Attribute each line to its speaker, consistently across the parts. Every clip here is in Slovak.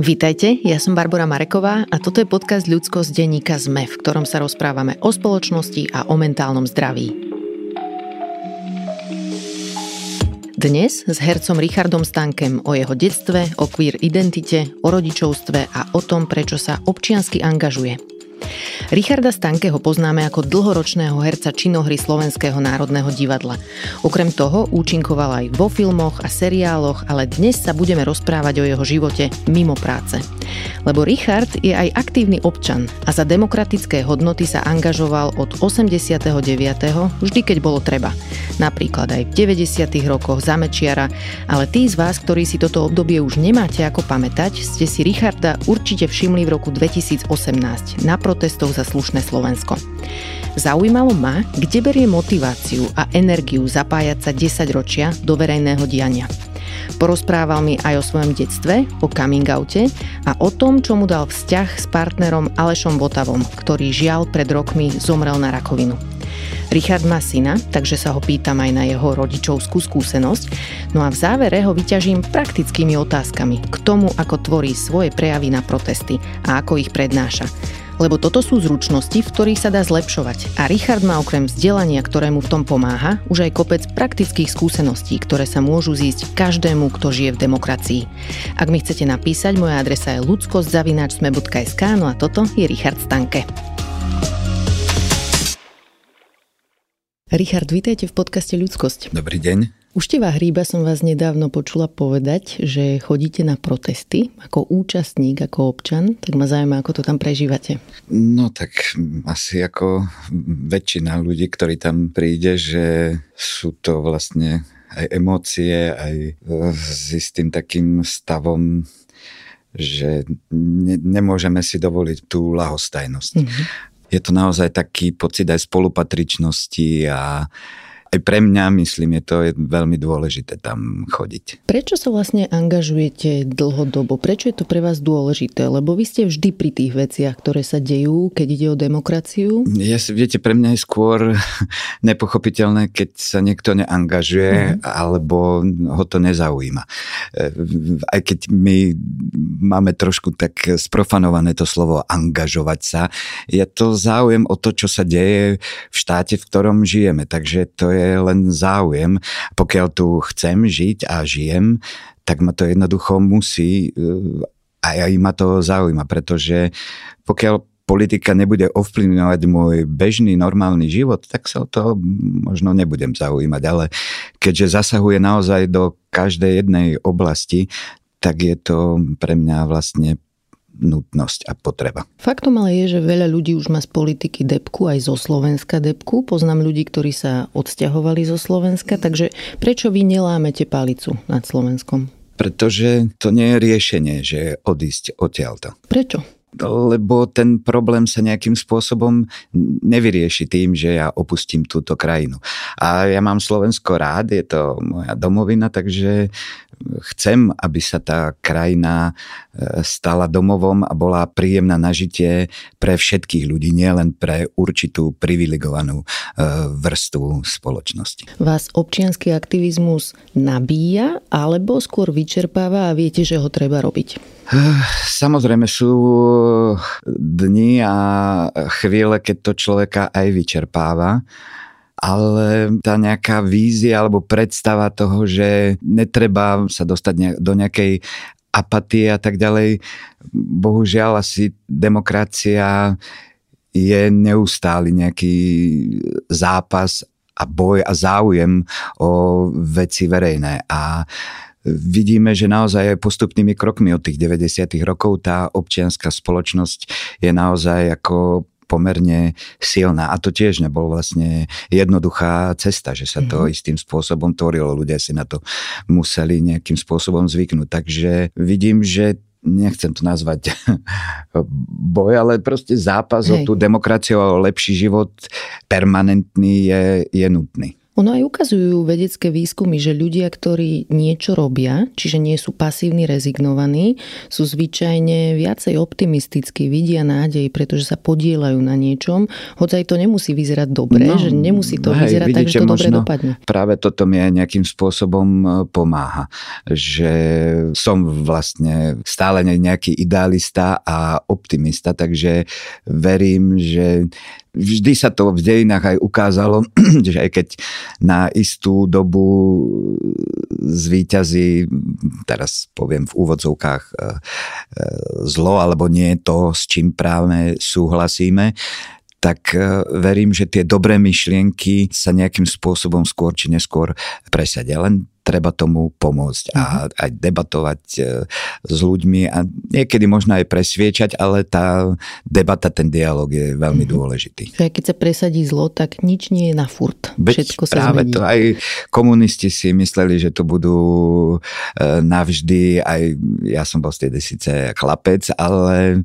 Speaker 1: Vítajte, ja som Barbara Mareková a toto je podcast Ľudskosť denníka ZME, v ktorom sa rozprávame o spoločnosti a o mentálnom zdraví. Dnes s hercom Richardom Stankem o jeho detstve, o queer identite, o rodičovstve a o tom, prečo sa občiansky angažuje. Richarda Stankeho poznáme ako dlhoročného herca činohry Slovenského národného divadla. Okrem toho účinkoval aj vo filmoch a seriáloch, ale dnes sa budeme rozprávať o jeho živote mimo práce. Lebo Richard je aj aktívny občan a za demokratické hodnoty sa angažoval od 89. vždy keď bolo treba. Napríklad aj v 90. rokoch za Mečiara, ale tí z vás, ktorí si toto obdobie už nemáte ako pamätať, ste si Richarda určite všimli v roku 2018 na protestoch za slušné Slovensko. Zaujímalo ma, kde berie motiváciu a energiu zapájať sa 10 ročia do verejného diania. Porozprával mi aj o svojom detstve, o coming oute a o tom, čo mu dal vzťah s partnerom Alešom Botavom, ktorý žiaľ pred rokmi zomrel na rakovinu. Richard má syna, takže sa ho pýtam aj na jeho rodičovskú skúsenosť. No a v závere ho vyťažím praktickými otázkami k tomu, ako tvorí svoje prejavy na protesty a ako ich prednáša lebo toto sú zručnosti, v ktorých sa dá zlepšovať a Richard má okrem vzdelania, ktorému v tom pomáha, už aj kopec praktických skúseností, ktoré sa môžu zísť každému, kto žije v demokracii. Ak mi chcete napísať, moja adresa je ludskosť.sme.sk, no a toto je Richard Stanke. Richard, vítajte v podcaste Ľudskosť.
Speaker 2: Dobrý deň.
Speaker 1: Už teba Hríba som vás nedávno počula povedať, že chodíte na protesty ako účastník, ako občan, tak ma zaujíma, ako to tam prežívate.
Speaker 2: No tak asi ako väčšina ľudí, ktorí tam príde, že sú to vlastne aj emócie, aj s istým takým stavom že ne, nemôžeme si dovoliť tú lahostajnosť. Mm-hmm. Je to naozaj taký pocit aj spolupatričnosti a aj pre mňa, myslím, je to veľmi dôležité tam chodiť.
Speaker 1: Prečo sa vlastne angažujete dlhodobo? Prečo je to pre vás dôležité? Lebo vy ste vždy pri tých veciach, ktoré sa dejú, keď ide o demokraciu.
Speaker 2: Ja, viete, pre mňa je skôr nepochopiteľné, keď sa niekto neangažuje, mm. alebo ho to nezaujíma. E, aj keď my máme trošku tak sprofanované to slovo angažovať sa, je to záujem o to, čo sa deje v štáte, v ktorom žijeme. Takže to je je len záujem. Pokiaľ tu chcem žiť a žijem, tak ma to jednoducho musí eh, a aj ma to zaujíma, pretože pokiaľ politika nebude ovplyvňovať môj bežný, normálny život, tak sa o to možno nebudem zaujímať. Ale keďže zasahuje naozaj do každej jednej oblasti, tak je to pre mňa vlastne nutnosť a potreba.
Speaker 1: Faktom ale je, že veľa ľudí už má z politiky depku, aj zo Slovenska depku. Poznám ľudí, ktorí sa odsťahovali zo Slovenska, takže prečo vy nelámete palicu nad Slovenskom?
Speaker 2: Pretože to nie je riešenie, že odísť odtiaľto.
Speaker 1: Prečo?
Speaker 2: Lebo ten problém sa nejakým spôsobom nevyrieši tým, že ja opustím túto krajinu. A ja mám Slovensko rád, je to moja domovina, takže chcem, aby sa tá krajina e, stala domovom a bola príjemná na žitie pre všetkých ľudí, nielen pre určitú privilegovanú e, vrstvu spoločnosti.
Speaker 1: Vás občianský aktivizmus nabíja alebo skôr vyčerpáva a viete, že ho treba robiť?
Speaker 2: Samozrejme sú dni a chvíle, keď to človeka aj vyčerpáva ale tá nejaká vízia alebo predstava toho, že netreba sa dostať do nejakej apatie a tak ďalej. Bohužiaľ asi demokracia je neustály nejaký zápas a boj a záujem o veci verejné. A vidíme, že naozaj postupnými krokmi od tých 90. rokov tá občianská spoločnosť je naozaj ako pomerne silná. A to tiež nebol vlastne jednoduchá cesta, že sa to mm-hmm. istým spôsobom tvorilo. Ľudia si na to museli nejakým spôsobom zvyknúť. Takže vidím, že nechcem to nazvať boj, ale proste zápas Hej. o tú demokraciu a o lepší život permanentný je, je nutný.
Speaker 1: Ono aj ukazujú vedecké výskumy, že ľudia, ktorí niečo robia, čiže nie sú pasívni, rezignovaní, sú zvyčajne viacej optimistickí, vidia nádej, pretože sa podielajú na niečom, hoď aj to nemusí vyzerať dobre, no, že nemusí to hej, vyzerať vidíte, tak, že to dobre dopadne.
Speaker 2: Práve toto mi aj nejakým spôsobom e, pomáha, že som vlastne stále nejaký idealista a optimista, takže verím, že vždy sa to v dejinách aj ukázalo, že aj keď na istú dobu zvýťazí, teraz poviem v úvodzovkách e, e, zlo, alebo nie to, s čím práve súhlasíme, tak e, verím, že tie dobré myšlienky sa nejakým spôsobom skôr či neskôr presadia. Len treba tomu pomôcť a mhm. aj debatovať e, s ľuďmi a niekedy možno aj presviečať, ale tá debata, ten dialog je veľmi mm-hmm. dôležitý.
Speaker 1: Keď sa presadí zlo, tak nič nie je na furt.
Speaker 2: Veď Všetko sa práve zmení. to aj komunisti si mysleli, že to budú e, navždy, aj ja som bol z tej síce chlapec, ale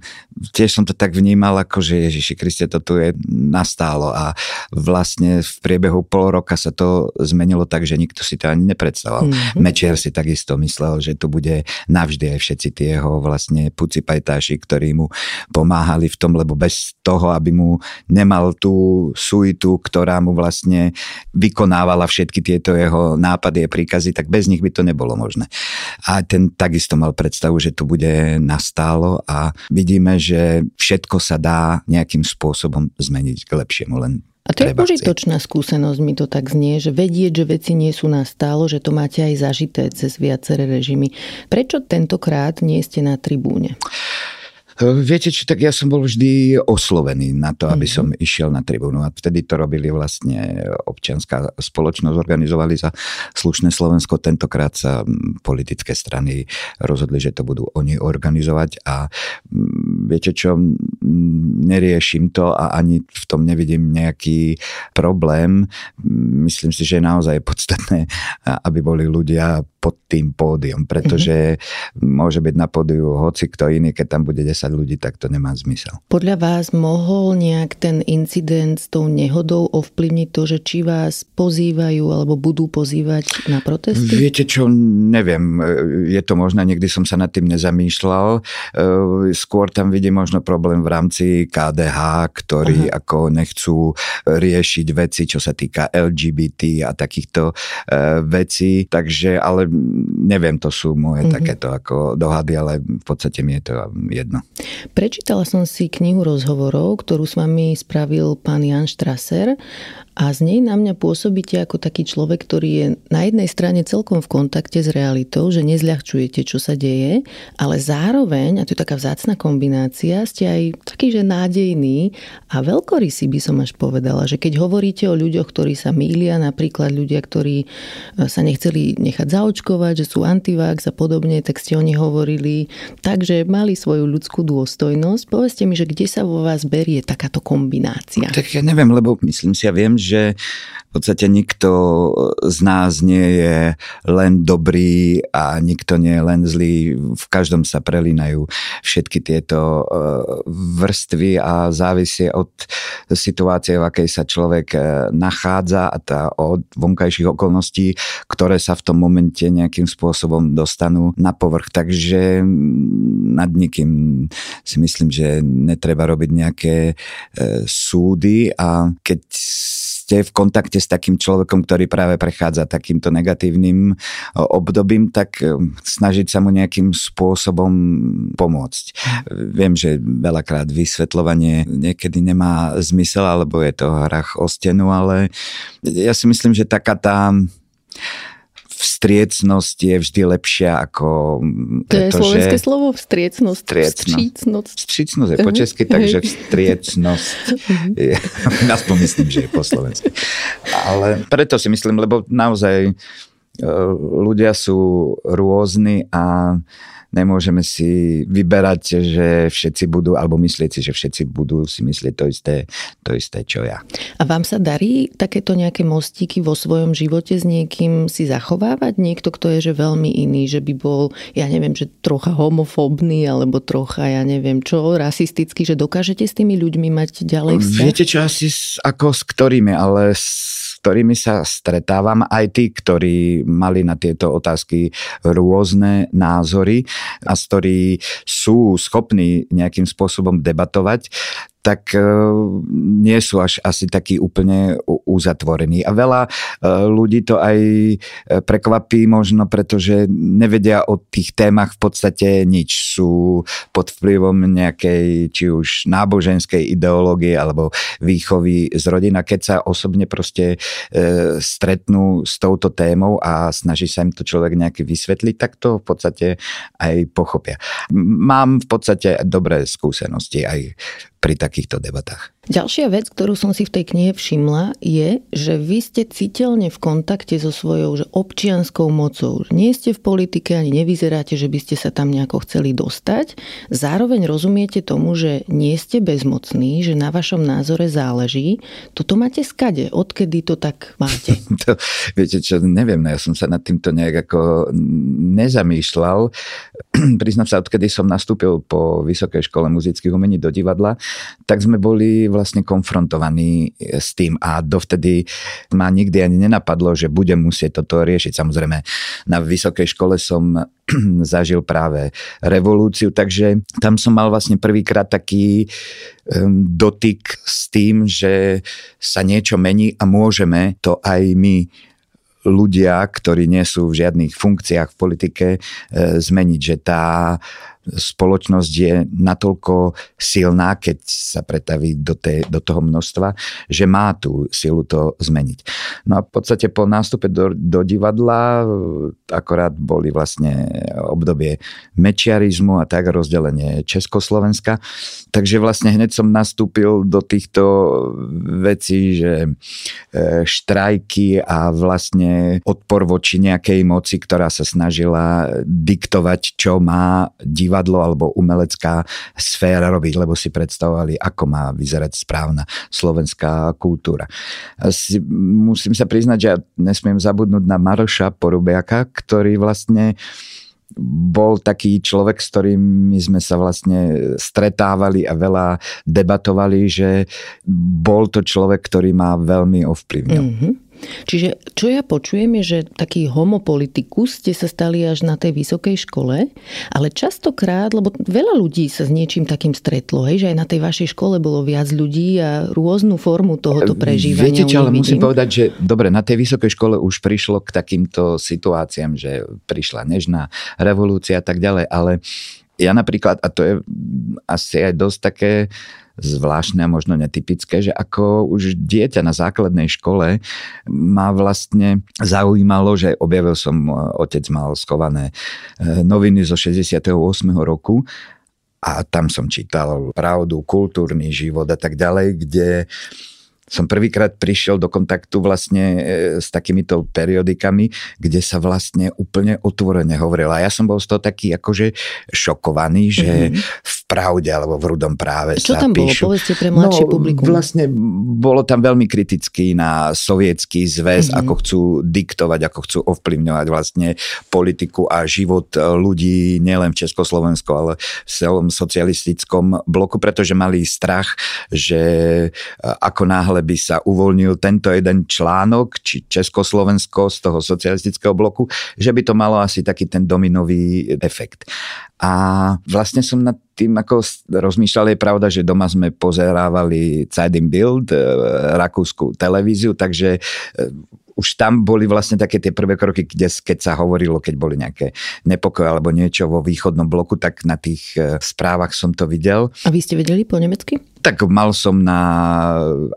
Speaker 2: tiež som to tak vnímal, ako že Ježiši Kriste, to tu je nastálo a vlastne v priebehu pol roka sa to zmenilo tak, že nikto si to ani nepredstavil myslel. Mm-hmm. Mečiar si takisto myslel, že to bude navždy aj všetci tie jeho vlastne puci pajtáši, ktorí mu pomáhali v tom, lebo bez toho, aby mu nemal tú suitu, ktorá mu vlastne vykonávala všetky tieto jeho nápady a príkazy, tak bez nich by to nebolo možné. A ten takisto mal predstavu, že to bude nastálo a vidíme, že všetko sa dá nejakým spôsobom zmeniť k lepšiemu, len
Speaker 1: a to je užitočná skúsenosť, mi to tak znie, že vedieť, že veci nie sú nastálo, že to máte aj zažité cez viaceré režimy. Prečo tentokrát nie ste na tribúne?
Speaker 2: Viete čo, tak ja som bol vždy oslovený na to, aby som mm-hmm. išiel na tribúnu a vtedy to robili vlastne občianská spoločnosť, organizovali za slušné Slovensko. Tentokrát sa politické strany rozhodli, že to budú oni organizovať a viete čo, neriešim to a ani v tom nevidím nejaký problém. Myslím si, že je naozaj podstatné, aby boli ľudia pod tým pódium, pretože mm-hmm. môže byť na pódiu hoci kto iný, keď tam bude 10 ľudí, tak to nemá zmysel.
Speaker 1: Podľa vás mohol nejak ten incident s tou nehodou ovplyvniť to, že či vás pozývajú alebo budú pozývať na protesty?
Speaker 2: Viete čo, neviem. Je to možné, niekdy som sa nad tým nezamýšľal. Skôr tam vidím možno problém v rámci KDH, ktorí Aha. ako nechcú riešiť veci, čo sa týka LGBT a takýchto uh, vecí. Takže, ale neviem, to sú moje mm-hmm. takéto ako dohady, ale v podstate mi je to jedno.
Speaker 1: Prečítala som si knihu rozhovorov, ktorú s vami spravil pán Jan Štraser a z nej na mňa pôsobíte ako taký človek, ktorý je na jednej strane celkom v kontakte s realitou, že nezľahčujete, čo sa deje, ale zároveň, a to je taká vzácna kombinácia, ste aj taký, že nádejný a veľkorysý by som až povedala, že keď hovoríte o ľuďoch, ktorí sa mýlia, napríklad ľudia, ktorí e, sa nechceli nechať zaočkovať, že sú antivax a podobne, tak ste o nich hovorili takže mali svoju ľudskú dôstojnosť. Povedzte mi, že kde sa vo vás berie takáto kombinácia?
Speaker 2: Tak ja neviem, lebo myslím si, ja viem, že v podstate nikto z nás nie je len dobrý a nikto nie je len zlý. V každom sa prelínajú všetky tieto e, vrstvy a závisie od situácie, v akej sa človek e, nachádza a tá od vonkajších okolností, ktoré sa v tom momente nejakým spôsobom dostanú na povrch. Takže nad nikým si myslím, že netreba robiť nejaké e, súdy a keď ste v kontakte s takým človekom, ktorý práve prechádza takýmto negatívnym e, obdobím, tak e, snažiť sa mu nejakým spôsobom pomôcť. Viem, že veľakrát vysvetľovanie niekedy nemá zmysel, alebo je to hrach o stenu, ale ja si myslím, že taká tá vstriecnosť je vždy lepšia ako...
Speaker 1: To je slovenské slovo? Vstriecnosť?
Speaker 2: Vstriecnosť. Vstriecnosť je po česky, takže vstriecnosť mhm. je, aspoň myslím, že je po slovensky. Ale preto si myslím, lebo naozaj e, ľudia sú rôzni a nemôžeme si vyberať, že všetci budú, alebo myslieť si, že všetci budú si myslieť to isté, to isté, čo ja.
Speaker 1: A vám sa darí takéto nejaké mostíky vo svojom živote s niekým si zachovávať? Niekto, kto je že veľmi iný, že by bol, ja neviem, že trocha homofóbny, alebo trocha, ja neviem čo, rasistický, že dokážete s tými ľuďmi mať ďalej vzťah?
Speaker 2: Viete čo, asi ako s ktorými, ale s ktorými sa stretávam, aj tí, ktorí mali na tieto otázky rôzne názory a ktorí sú schopní nejakým spôsobom debatovať, tak e, nie sú až asi takí úplne uzatvorení. A veľa e, ľudí to aj e, prekvapí možno, pretože nevedia o tých témach v podstate nič. Sú pod vplyvom nejakej či už náboženskej ideológie alebo výchovy z rodina. Keď sa osobne proste stretnú s touto témou a snaží sa im to človek nejaký vysvetliť, tak to v podstate aj pochopia. Mám v podstate dobré skúsenosti aj pri takýchto debatách.
Speaker 1: Ďalšia vec, ktorú som si v tej knihe všimla, je, že vy ste citeľne v kontakte so svojou že občianskou mocou. Nie ste v politike ani nevyzeráte, že by ste sa tam nejako chceli dostať. Zároveň rozumiete tomu, že nie ste bezmocní, že na vašom názore záleží. Toto máte skade. Odkedy to tak máte?
Speaker 2: to, viete čo, neviem, no ja som sa nad týmto nejak ako nezamýšľal. Priznám sa, odkedy som nastúpil po Vysokej škole muzických umení do divadla, tak sme boli vlastne konfrontovaní s tým a dovtedy ma nikdy ani nenapadlo, že budem musieť toto riešiť. Samozrejme, na vysokej škole som zažil práve revolúciu, takže tam som mal vlastne prvýkrát taký dotyk s tým, že sa niečo mení a môžeme to aj my ľudia, ktorí nie sú v žiadnych funkciách v politike, e, zmeniť, že tá spoločnosť je natoľko silná, keď sa pretaví do, tej, do toho množstva, že má tú silu to zmeniť. No a v podstate po nástupe do, do divadla akorát boli vlastne obdobie mečiarizmu a tak rozdelenie Československa. Takže vlastne hneď som nastúpil do týchto vecí, že e, štrajky a vlastne odpor voči nejakej moci, ktorá sa snažila diktovať, čo má divadlo divadlo alebo umelecká sféra robiť, lebo si predstavovali, ako má vyzerať správna slovenská kultúra. Musím sa priznať, že ja nesmiem zabudnúť na Maroša Porubiaka, ktorý vlastne bol taký človek, s ktorými sme sa vlastne stretávali a veľa debatovali, že bol to človek, ktorý ma veľmi ovplyvnil. Mm-hmm.
Speaker 1: Čiže čo ja počujem je, že taký homopolitikus ste sa stali až na tej vysokej škole, ale častokrát, lebo veľa ľudí sa s niečím takým stretlo, hej, že aj na tej vašej škole bolo viac ľudí a rôznu formu tohoto prežívania.
Speaker 2: Viete čo, ale musím povedať, že dobre, na tej vysokej škole už prišlo k takýmto situáciám, že prišla nežná revolúcia a tak ďalej, ale ja napríklad, a to je asi aj dosť také zvláštne a možno netypické, že ako už dieťa na základnej škole ma vlastne zaujímalo, že objavil som, e, otec mal schované e, noviny zo 68. roku a tam som čítal pravdu, kultúrny život a tak ďalej, kde som prvýkrát prišiel do kontaktu vlastne e, s takýmito periodikami, kde sa vlastne úplne otvorene hovorilo. A ja som bol z toho taký akože šokovaný, že mm-hmm. v pravde alebo v rudom práve
Speaker 1: Čo
Speaker 2: sa
Speaker 1: tam
Speaker 2: píšu.
Speaker 1: bolo? Povedzte pre mladší no, publikum.
Speaker 2: Vlastne bolo tam veľmi kritický na sovietský zväz, mm-hmm. ako chcú diktovať, ako chcú ovplyvňovať vlastne politiku a život ľudí nielen v Československu, ale v celom socialistickom bloku, pretože mali strach, že ako náhle náhle by sa uvoľnil tento jeden článok, či Československo z toho socialistického bloku, že by to malo asi taký ten dominový efekt. A vlastne som nad tým ako rozmýšľal, je pravda, že doma sme pozerávali Zeitung Bild, e, rakúsku televíziu, takže e, už tam boli vlastne také tie prvé kroky, kde, keď sa hovorilo, keď boli nejaké nepokoje alebo niečo vo východnom bloku, tak na tých e, správach som to videl.
Speaker 1: A vy ste vedeli po nemecky?
Speaker 2: Tak mal som na,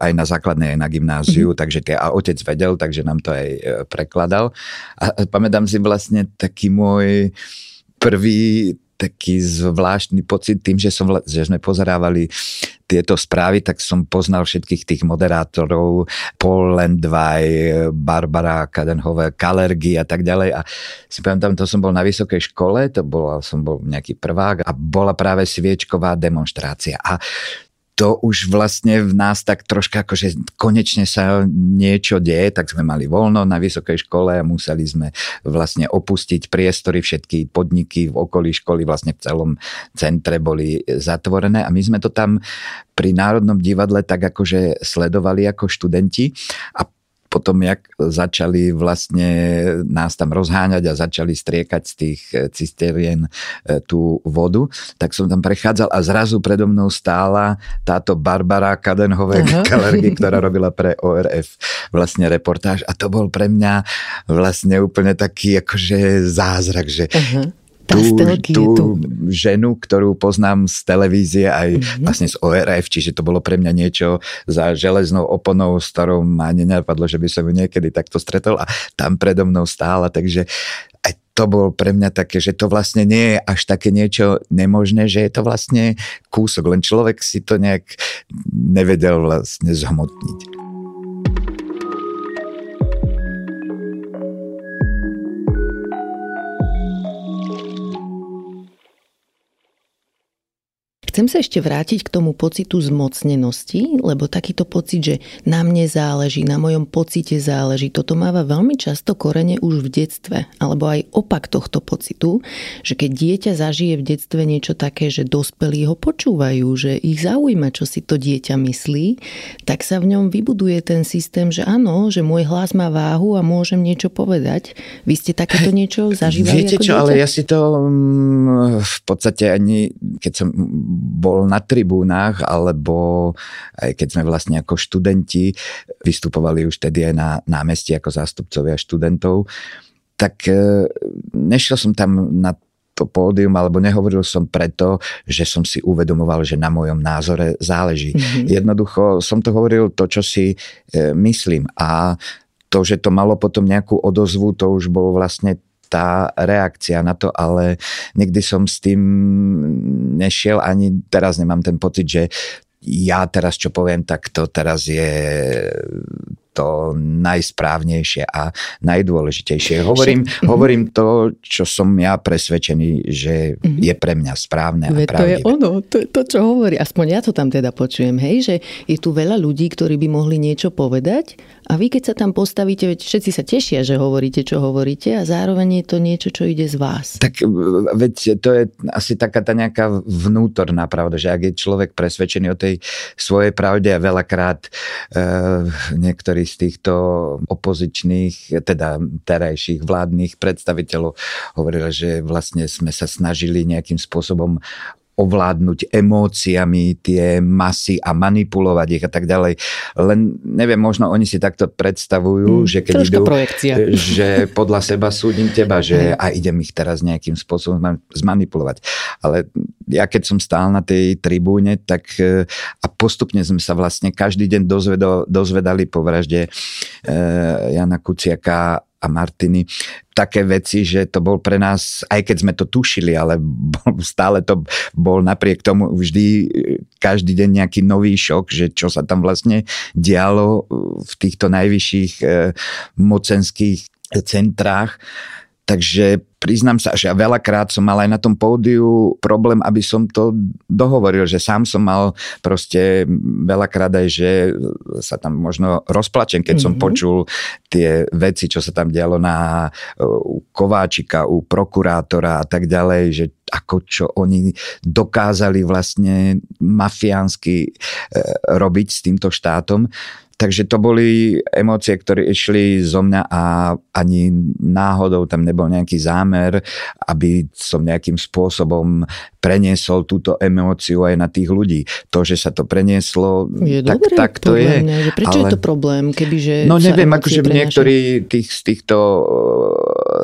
Speaker 2: aj na základnej, aj na gymnáziu, mm-hmm. takže tie, a otec vedel, takže nám to aj e, prekladal. A pamätám si vlastne taký môj prvý taký zvláštny pocit tým, že, som, že sme pozerávali tieto správy, tak som poznal všetkých tých moderátorov, Paul Landvaj, Barbara Kadenhové, Kalergy a tak ďalej. A si pamätám, to som bol na vysokej škole, to bol, som bol nejaký prvák a bola práve sviečková demonstrácia. A to už vlastne v nás tak troška akože konečne sa niečo deje, tak sme mali voľno na vysokej škole a museli sme vlastne opustiť priestory, všetky podniky v okolí školy vlastne v celom centre boli zatvorené a my sme to tam pri Národnom divadle tak akože sledovali ako študenti a potom, jak začali vlastne nás tam rozháňať a začali striekať z tých eh, cisterien eh, tú vodu, tak som tam prechádzal a zrazu predo mnou stála táto Barbara Kadenhové Kalergy, ktorá robila pre ORF vlastne reportáž. A to bol pre mňa vlastne úplne taký akože zázrak, že uh-huh tú, tú ženu, ktorú poznám z televízie aj mm-hmm. vlastne z ORF, čiže to bolo pre mňa niečo za železnou oponou, s ktorou ma nenapadlo, že by som ju niekedy takto stretol a tam predo mnou stála, takže aj to bol pre mňa také, že to vlastne nie je až také niečo nemožné, že je to vlastne kúsok, len človek si to nejak nevedel vlastne zhmotniť.
Speaker 1: Chcem sa ešte vrátiť k tomu pocitu zmocnenosti, lebo takýto pocit, že na mne záleží, na mojom pocite záleží, toto máva veľmi často korene už v detstve, alebo aj opak tohto pocitu, že keď dieťa zažije v detstve niečo také, že dospelí ho počúvajú, že ich zaujíma, čo si to dieťa myslí, tak sa v ňom vybuduje ten systém, že áno, že môj hlas má váhu a môžem niečo povedať. Vy ste takéto niečo zažívali
Speaker 2: Viete čo,
Speaker 1: dieťa?
Speaker 2: ale ja si to mm, v podstate ani, keď som bol na tribúnach, alebo aj keď sme vlastne ako študenti vystupovali už tedy aj na námestí ako zástupcovia študentov, tak e, nešiel som tam na to pódium, alebo nehovoril som preto, že som si uvedomoval, že na mojom názore záleží. Mm-hmm. Jednoducho som to hovoril to, čo si e, myslím. A to, že to malo potom nejakú odozvu, to už bolo vlastne tá reakcia na to, ale nikdy som s tým nešiel, ani teraz nemám ten pocit, že ja teraz čo poviem, tak to teraz je to najsprávnejšie a najdôležitejšie. Hovorím, mhm. hovorím to, čo som ja presvedčený, že mm-hmm. je pre mňa správne a Ve,
Speaker 1: To je ono, to je to, čo hovorí. Aspoň ja to tam teda počujem, hej, že je tu veľa ľudí, ktorí by mohli niečo povedať a vy keď sa tam postavíte, veď všetci sa tešia, že hovoríte, čo hovoríte a zároveň je to niečo, čo ide z vás.
Speaker 2: Tak veď to je asi taká tá nejaká vnútorná pravda, že ak je človek presvedčený o tej svojej pravde a veľakrát e, niektorí z týchto opozičných, teda terajších vládnych predstaviteľov hovorili, že vlastne sme sa snažili nejakým spôsobom ovládnuť emóciami tie masy a manipulovať ich a tak ďalej. Len neviem, možno oni si takto predstavujú, mm, že keď idú,
Speaker 1: projekcia.
Speaker 2: že podľa seba súdim teba, že a idem ich teraz nejakým spôsobom zmanipulovať. Ale ja keď som stál na tej tribúne, tak e, a postupne sme sa vlastne každý deň dozvedali, dozvedali po vražde e, Jana Kuciaka a Martiny také veci, že to bol pre nás, aj keď sme to tušili, ale stále to bol napriek tomu vždy e, každý deň nejaký nový šok, že čo sa tam vlastne dialo v týchto najvyšších e, mocenských centrách. Takže priznám sa, že ja veľakrát som mal aj na tom pódiu problém, aby som to dohovoril, že sám som mal proste veľakrát aj, že sa tam možno rozplačem, keď mm-hmm. som mhm. počul tie veci, čo sa tam dialo na u Kováčika, u prokurátora a tak ďalej, že ako čo oni dokázali vlastne mafiánsky e, robiť s týmto štátom Takže to boli emócie, ktoré išli zo mňa a ani náhodou tam nebol nejaký zámer, aby som nejakým spôsobom preniesol túto emóciu aj na tých ľudí. To, že sa to prenieslo,
Speaker 1: je
Speaker 2: tak,
Speaker 1: dobré,
Speaker 2: tak to je.
Speaker 1: Ne? Prečo ale... je to problém? Kebyže
Speaker 2: no neviem, akože niektorí tých, z týchto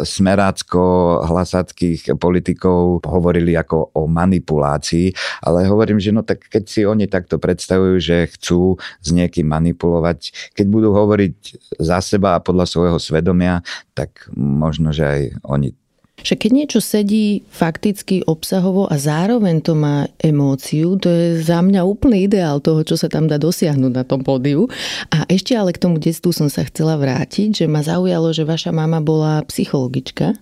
Speaker 2: smerácko-hlasackých politikov hovorili ako o manipulácii, ale hovorím, že no tak keď si oni takto predstavujú, že chcú s niekým manipulovať, keď budú hovoriť za seba a podľa svojho svedomia, tak možno, že aj oni
Speaker 1: že keď niečo sedí fakticky obsahovo a zároveň to má emóciu, to je za mňa úplný ideál toho, čo sa tam dá dosiahnuť na tom pódiu. A ešte ale k tomu detstvu som sa chcela vrátiť, že ma zaujalo, že vaša mama bola psychologička.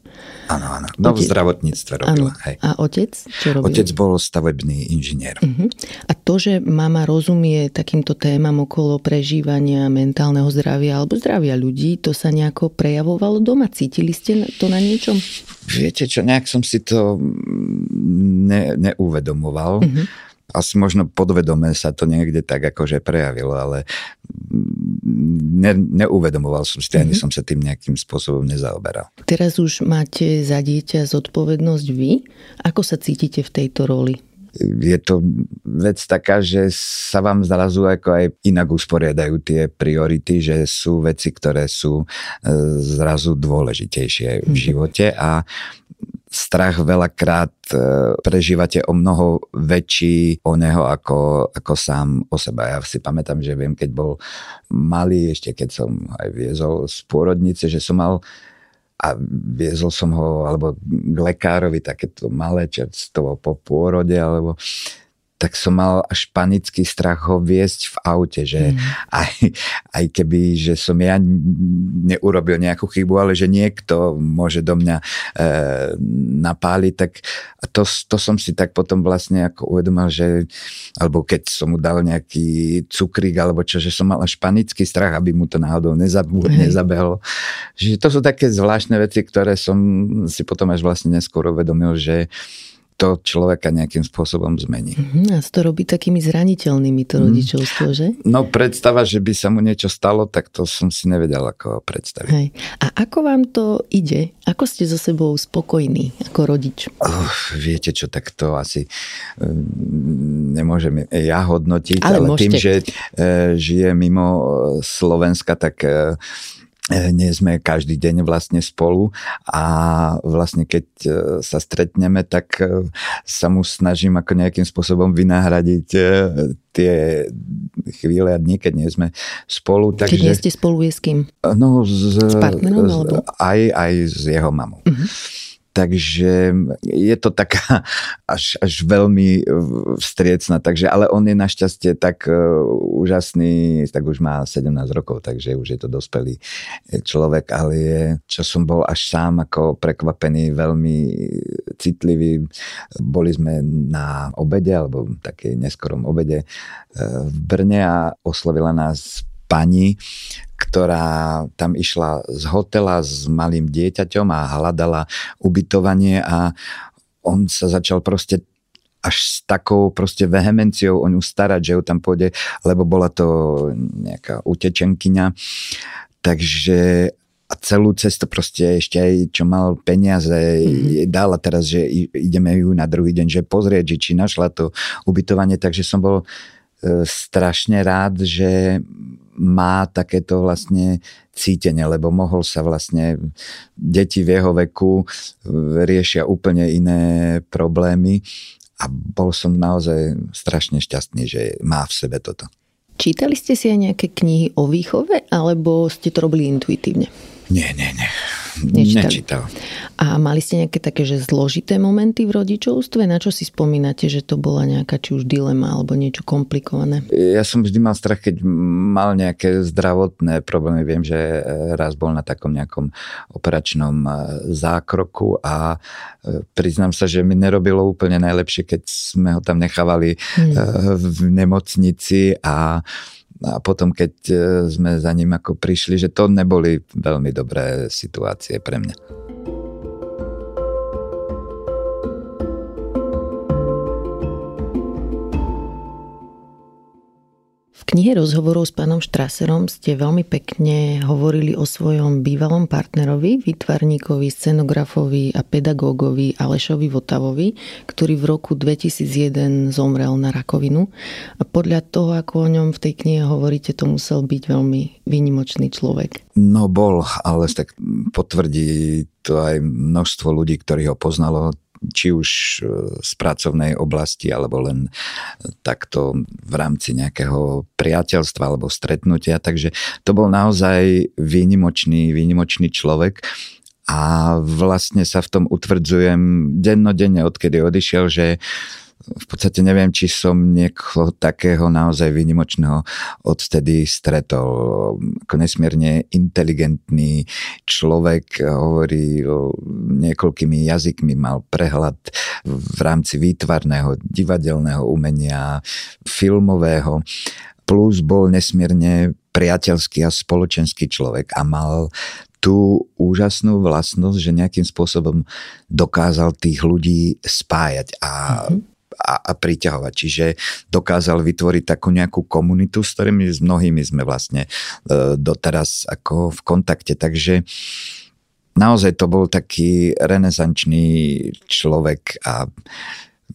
Speaker 2: Áno, áno. No v zdravotníctve robila. Hej.
Speaker 1: A otec? Čo robil?
Speaker 2: Otec bol stavebný inžinier.
Speaker 1: Uh-huh. A to, že mama rozumie takýmto témam okolo prežívania mentálneho zdravia alebo zdravia ľudí, to sa nejako prejavovalo doma? Cítili ste to na niečom?
Speaker 2: Viete čo, nejak som si to ne, neuvedomoval. Mm-hmm. Asi možno podvedome sa to niekde tak akože prejavilo, ale ne, neuvedomoval som si, mm-hmm. ani mhm. som sa tým nejakým spôsobom nezaoberal.
Speaker 1: Teraz už máte za dieťa zodpovednosť vy. Ako sa cítite v tejto roli?
Speaker 2: je to vec taká, že sa vám zrazu ako aj inak usporiadajú tie priority, že sú veci, ktoré sú e, zrazu dôležitejšie v mhm. živote a strach veľakrát e, prežívate o mnoho väčší o neho ako, ako sám o seba. Ja si pamätám, že viem, keď bol malý, ešte keď som aj viezol z pôrodnice, že som mal a viezol som ho alebo k lekárovi takéto malé čerstvo po pôrode alebo tak som mal až panický strach ho viesť v aute, že mm. aj, aj keby, že som ja neurobil nejakú chybu, ale že niekto môže do mňa e, napáliť, tak to, to som si tak potom vlastne ako uvedomil, že alebo keď som mu dal nejaký cukrík alebo čo, že som mal až panický strach, aby mu to náhodou nezabu, mm. nezabehlo. Že to sú také zvláštne veci, ktoré som si potom až vlastne neskôr uvedomil, že to človeka nejakým spôsobom zmení.
Speaker 1: Uh-huh, a to robí takými zraniteľnými to mhm. rodičovstvo, mm. že?
Speaker 2: No predstava, že by sa mu niečo stalo, tak to som si nevedel ako predstaviť. Hej.
Speaker 1: A ako vám to ide? Ako ste so sebou spokojní ako rodič?
Speaker 2: Uh, viete čo, tak to asi uh, nemôžem ja hodnotiť, ale, ale tým, že uh, žije mimo Slovenska, tak uh, E, nie sme každý deň vlastne spolu a vlastne keď e, sa stretneme, tak e, sa mu snažím ako nejakým spôsobom vynahradiť tie chvíle a dní, keď nie sme spolu.
Speaker 1: Takže, keď nie ste spolu je s kým?
Speaker 2: No, z,
Speaker 1: s partnerom? Alebo?
Speaker 2: Aj, aj s jeho mamou. Uh-huh. Takže je to taká až, až veľmi vstriecna. Takže, ale on je našťastie tak uh, úžasný, tak už má 17 rokov, takže už je to dospelý človek, ale je, čo som bol až sám ako prekvapený, veľmi citlivý. Boli sme na obede, alebo také neskorom obede uh, v Brne a oslovila nás pani, ktorá tam išla z hotela s malým dieťaťom a hľadala ubytovanie a on sa začal proste až s takou proste vehemenciou o ňu starať, že ju tam pôjde, lebo bola to nejaká utečenkyňa. Takže a celú cestu proste ešte aj čo mal peniaze mm-hmm. dala teraz, že ideme ju na druhý deň, že pozrieť, že či našla to ubytovanie, takže som bol strašne rád, že má takéto vlastne cítenie, lebo mohol sa vlastne, deti v jeho veku riešia úplne iné problémy a bol som naozaj strašne šťastný, že má v sebe toto.
Speaker 1: Čítali ste si aj nejaké knihy o výchove, alebo ste to robili intuitívne?
Speaker 2: Nie, nie, nie. Nečítal. Nečítal.
Speaker 1: A mali ste nejaké také, že zložité momenty v rodičovstve? Na čo si spomínate, že to bola nejaká či už dilema alebo niečo komplikované?
Speaker 2: Ja som vždy mal strach, keď mal nejaké zdravotné problémy. Viem, že raz bol na takom nejakom operačnom e, zákroku a e, priznám sa, že mi nerobilo úplne najlepšie, keď sme ho tam nechávali hmm. V nemocnici a a potom, keď e, sme za ním ako prišli, že to neboli veľmi dobré situácie pre mňa.
Speaker 1: Knihe rozhovorov s pánom Štraserom ste veľmi pekne hovorili o svojom bývalom partnerovi, výtvarníkovi, scenografovi a pedagógovi Alešovi Votavovi, ktorý v roku 2001 zomrel na rakovinu. A podľa toho, ako o ňom v tej knihe hovoríte, to musel byť veľmi výnimočný človek.
Speaker 2: No bol, ale tak potvrdí to aj množstvo ľudí, ktorí ho poznalo či už e, z pracovnej oblasti, alebo len takto v rámci nejakého priateľstva alebo stretnutia. Takže to bol naozaj výnimočný, výnimočný človek a vlastne sa v tom utvrdzujem dennodenne, odkedy odišiel, že v podstate neviem, či som niekoho takého naozaj výnimočného odtedy stretol. Ako nesmierne inteligentný človek, hovorí niekoľkými jazykmi, mal prehľad v rámci výtvarného, divadelného umenia, filmového. Plus bol nesmierne priateľský a spoločenský človek a mal tú úžasnú vlastnosť, že nejakým spôsobom dokázal tých ľudí spájať. A mm-hmm a a, priťahovať. Čiže dokázal vytvoriť takú nejakú komunitu, s ktorými s mnohými sme vlastne e, doteraz ako v kontakte. Takže naozaj to bol taký renesančný človek a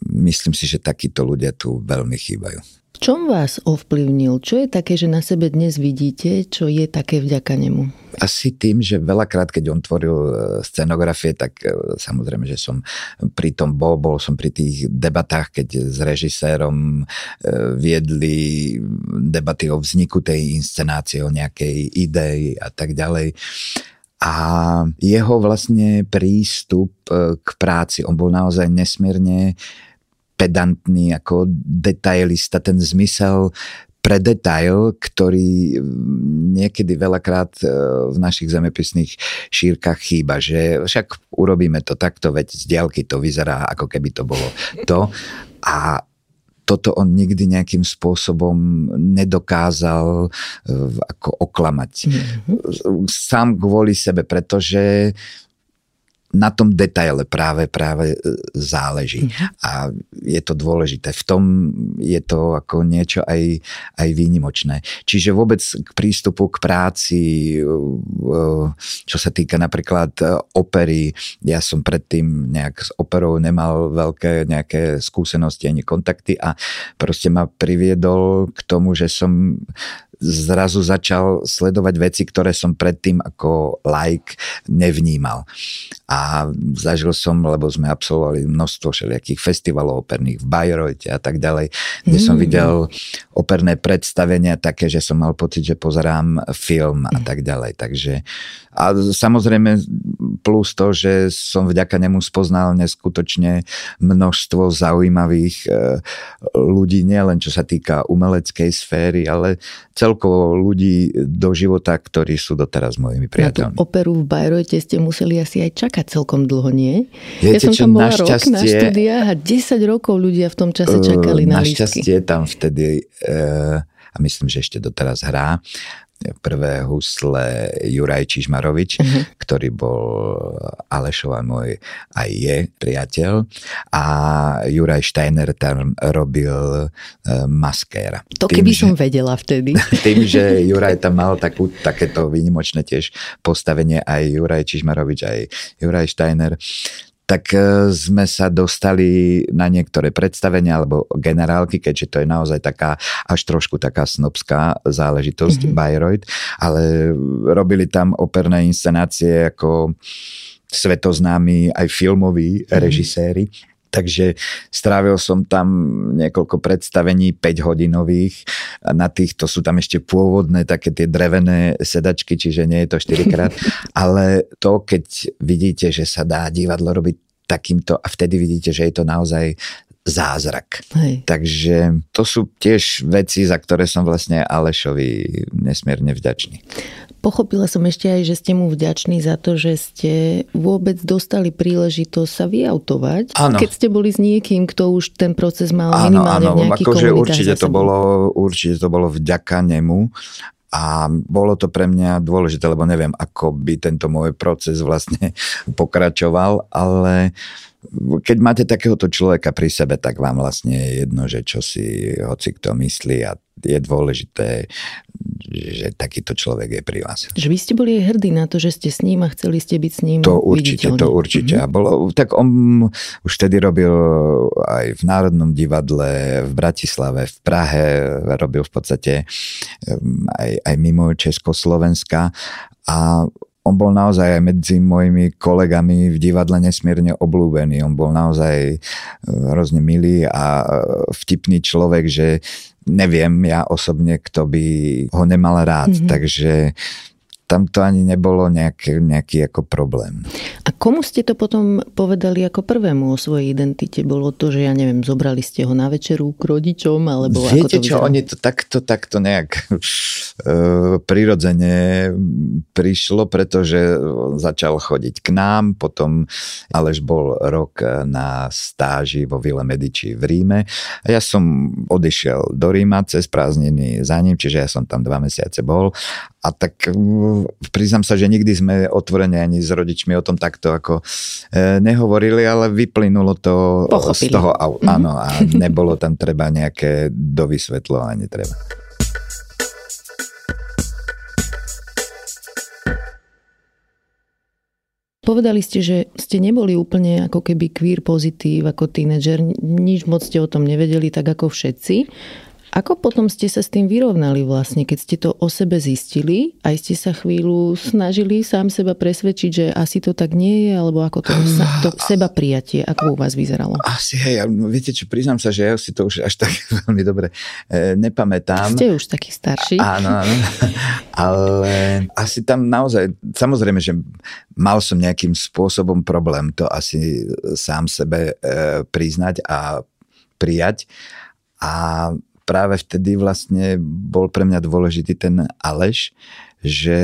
Speaker 2: myslím si, že takíto ľudia tu veľmi chýbajú.
Speaker 1: V čom vás ovplyvnil? Čo je také, že na sebe dnes vidíte, čo je také vďaka nemu?
Speaker 2: Asi tým, že veľakrát, keď on tvoril e, scenografie, tak e, samozrejme, že som pri tom bol, bol som pri tých debatách, keď s režisérom e, viedli debaty o vzniku tej inscenácie, o nejakej idei a tak ďalej a jeho vlastne prístup k práci, on bol naozaj nesmierne pedantný ako detailista, ten zmysel pre detail, ktorý niekedy veľakrát e, v našich zemepisných šírkach chýba, že však urobíme to takto, veď z diaľky to vyzerá, ako keby to bolo to. A toto on nikdy nejakým spôsobom nedokázal e, ako oklamať. Mm-hmm. Sám kvôli sebe, pretože na tom detaile práve, práve e, záleží. Mhm. A je to dôležité. V tom je to ako niečo aj, aj výnimočné. Čiže vôbec k prístupu k práci, e, čo sa týka napríklad e, opery, ja som predtým nejak s operou nemal veľké nejaké skúsenosti ani kontakty a proste ma priviedol k tomu, že som zrazu začal sledovať veci, ktoré som predtým ako like nevnímal. A zažil som, lebo sme absolvovali množstvo všelijakých festivalov operných v Bayreuth a tak ďalej, kde mm. som videl operné predstavenia také, že som mal pocit, že pozerám film a tak ďalej. Takže a samozrejme plus to, že som vďaka nemu spoznal neskutočne množstvo zaujímavých e, ľudí, nielen čo sa týka umeleckej sféry, ale celkovo ľudí do života, ktorí sú doteraz mojimi priateľmi.
Speaker 1: Na tú operu v Bajrojte ste museli asi aj čakať celkom dlho, nie?
Speaker 2: Viete,
Speaker 1: ja som tam bola rok na štúdiách a 10 rokov ľudia v tom čase čakali na
Speaker 2: Našťastie tam vtedy e, a myslím, že ešte doteraz hrá prvé husle Juraj Čižmarovič, uh-huh. ktorý bol Alešov a môj aj je priateľ a Juraj Steiner tam robil uh, maskéra.
Speaker 1: To tým, keby že, som vedela vtedy.
Speaker 2: Tým, že Juraj tam mal takú, takéto výnimočné tiež postavenie aj Juraj Čižmarovič, aj Juraj Steiner, tak e, sme sa dostali na niektoré predstavenia alebo generálky, keďže to je naozaj taká až trošku taká snobská záležitosť mm-hmm. Bayreuth, ale robili tam operné inscenácie ako svetoznámi aj filmoví mm-hmm. režiséri. Takže strávil som tam niekoľko predstavení 5 hodinových. Na týchto sú tam ešte pôvodné také tie drevené sedačky, čiže nie je to 4 krát. Ale to, keď vidíte, že sa dá divadlo robiť takýmto a vtedy vidíte, že je to naozaj zázrak. Hej. Takže to sú tiež veci, za ktoré som vlastne Alešovi nesmierne vďačný.
Speaker 1: Pochopila som ešte aj, že ste mu vďační za to, že ste vôbec dostali príležitosť sa vyautovať, ano. keď ste boli s niekým, kto už ten proces mal áno, minimálne áno, v nejakých akože
Speaker 2: určite to, bolo, určite to bolo vďaka nemu a bolo to pre mňa dôležité, lebo neviem, ako by tento môj proces vlastne pokračoval, ale keď máte takéhoto človeka pri sebe, tak vám vlastne je jedno, že čo si hoci kto myslí a je dôležité, že takýto človek je pri vás.
Speaker 1: Že vy ste boli hrdí na to, že ste s ním a chceli ste byť s ním
Speaker 2: To určite, to určite. Mm-hmm. A bolo, tak on už vtedy robil aj v Národnom divadle, v Bratislave, v Prahe, robil v podstate aj, aj mimo Československa a on bol naozaj aj medzi mojimi kolegami v divadle nesmierne oblúbený. On bol naozaj e, hrozne milý a e, vtipný človek, že neviem ja osobne, kto by ho nemal rád. Mm-hmm. Takže tam to ani nebolo nejaký, nejaký ako problém.
Speaker 1: A komu ste to potom povedali ako prvému o svojej identite? Bolo to, že ja neviem, zobrali ste ho na večeru k rodičom? Alebo
Speaker 2: Viete
Speaker 1: ako to
Speaker 2: čo, oni to takto, takto nejak e, prirodzene prišlo, pretože začal chodiť k nám, potom Aleš bol rok na stáži vo Vile Medici v Ríme a ja som odišiel do Ríma cez prázdniny za ním, čiže ja som tam dva mesiace bol a tak priznám sa, že nikdy sme otvorene ani s rodičmi o tom takto ako e, nehovorili, ale vyplynulo to
Speaker 1: Pochopili.
Speaker 2: z toho, áno, a nebolo tam treba nejaké dovysvetľovanie treba.
Speaker 1: Povedali ste, že ste neboli úplne ako keby queer pozitív ako tínedžer, nič moc ste o tom nevedeli, tak ako všetci. Ako potom ste sa s tým vyrovnali vlastne, keď ste to o sebe zistili? Aj ste sa chvíľu snažili sám seba presvedčiť, že asi to tak nie je, alebo ako to, to seba prijatie, ako u vás vyzeralo?
Speaker 2: Asi, hej, no, viete čo, priznám sa, že ja si to už až tak veľmi dobre e, nepamätám.
Speaker 1: Ste už taký starší.
Speaker 2: Áno, áno. Ale asi tam naozaj, samozrejme, že mal som nejakým spôsobom problém to asi sám sebe e, priznať a prijať. A práve vtedy vlastne bol pre mňa dôležitý ten Aleš, že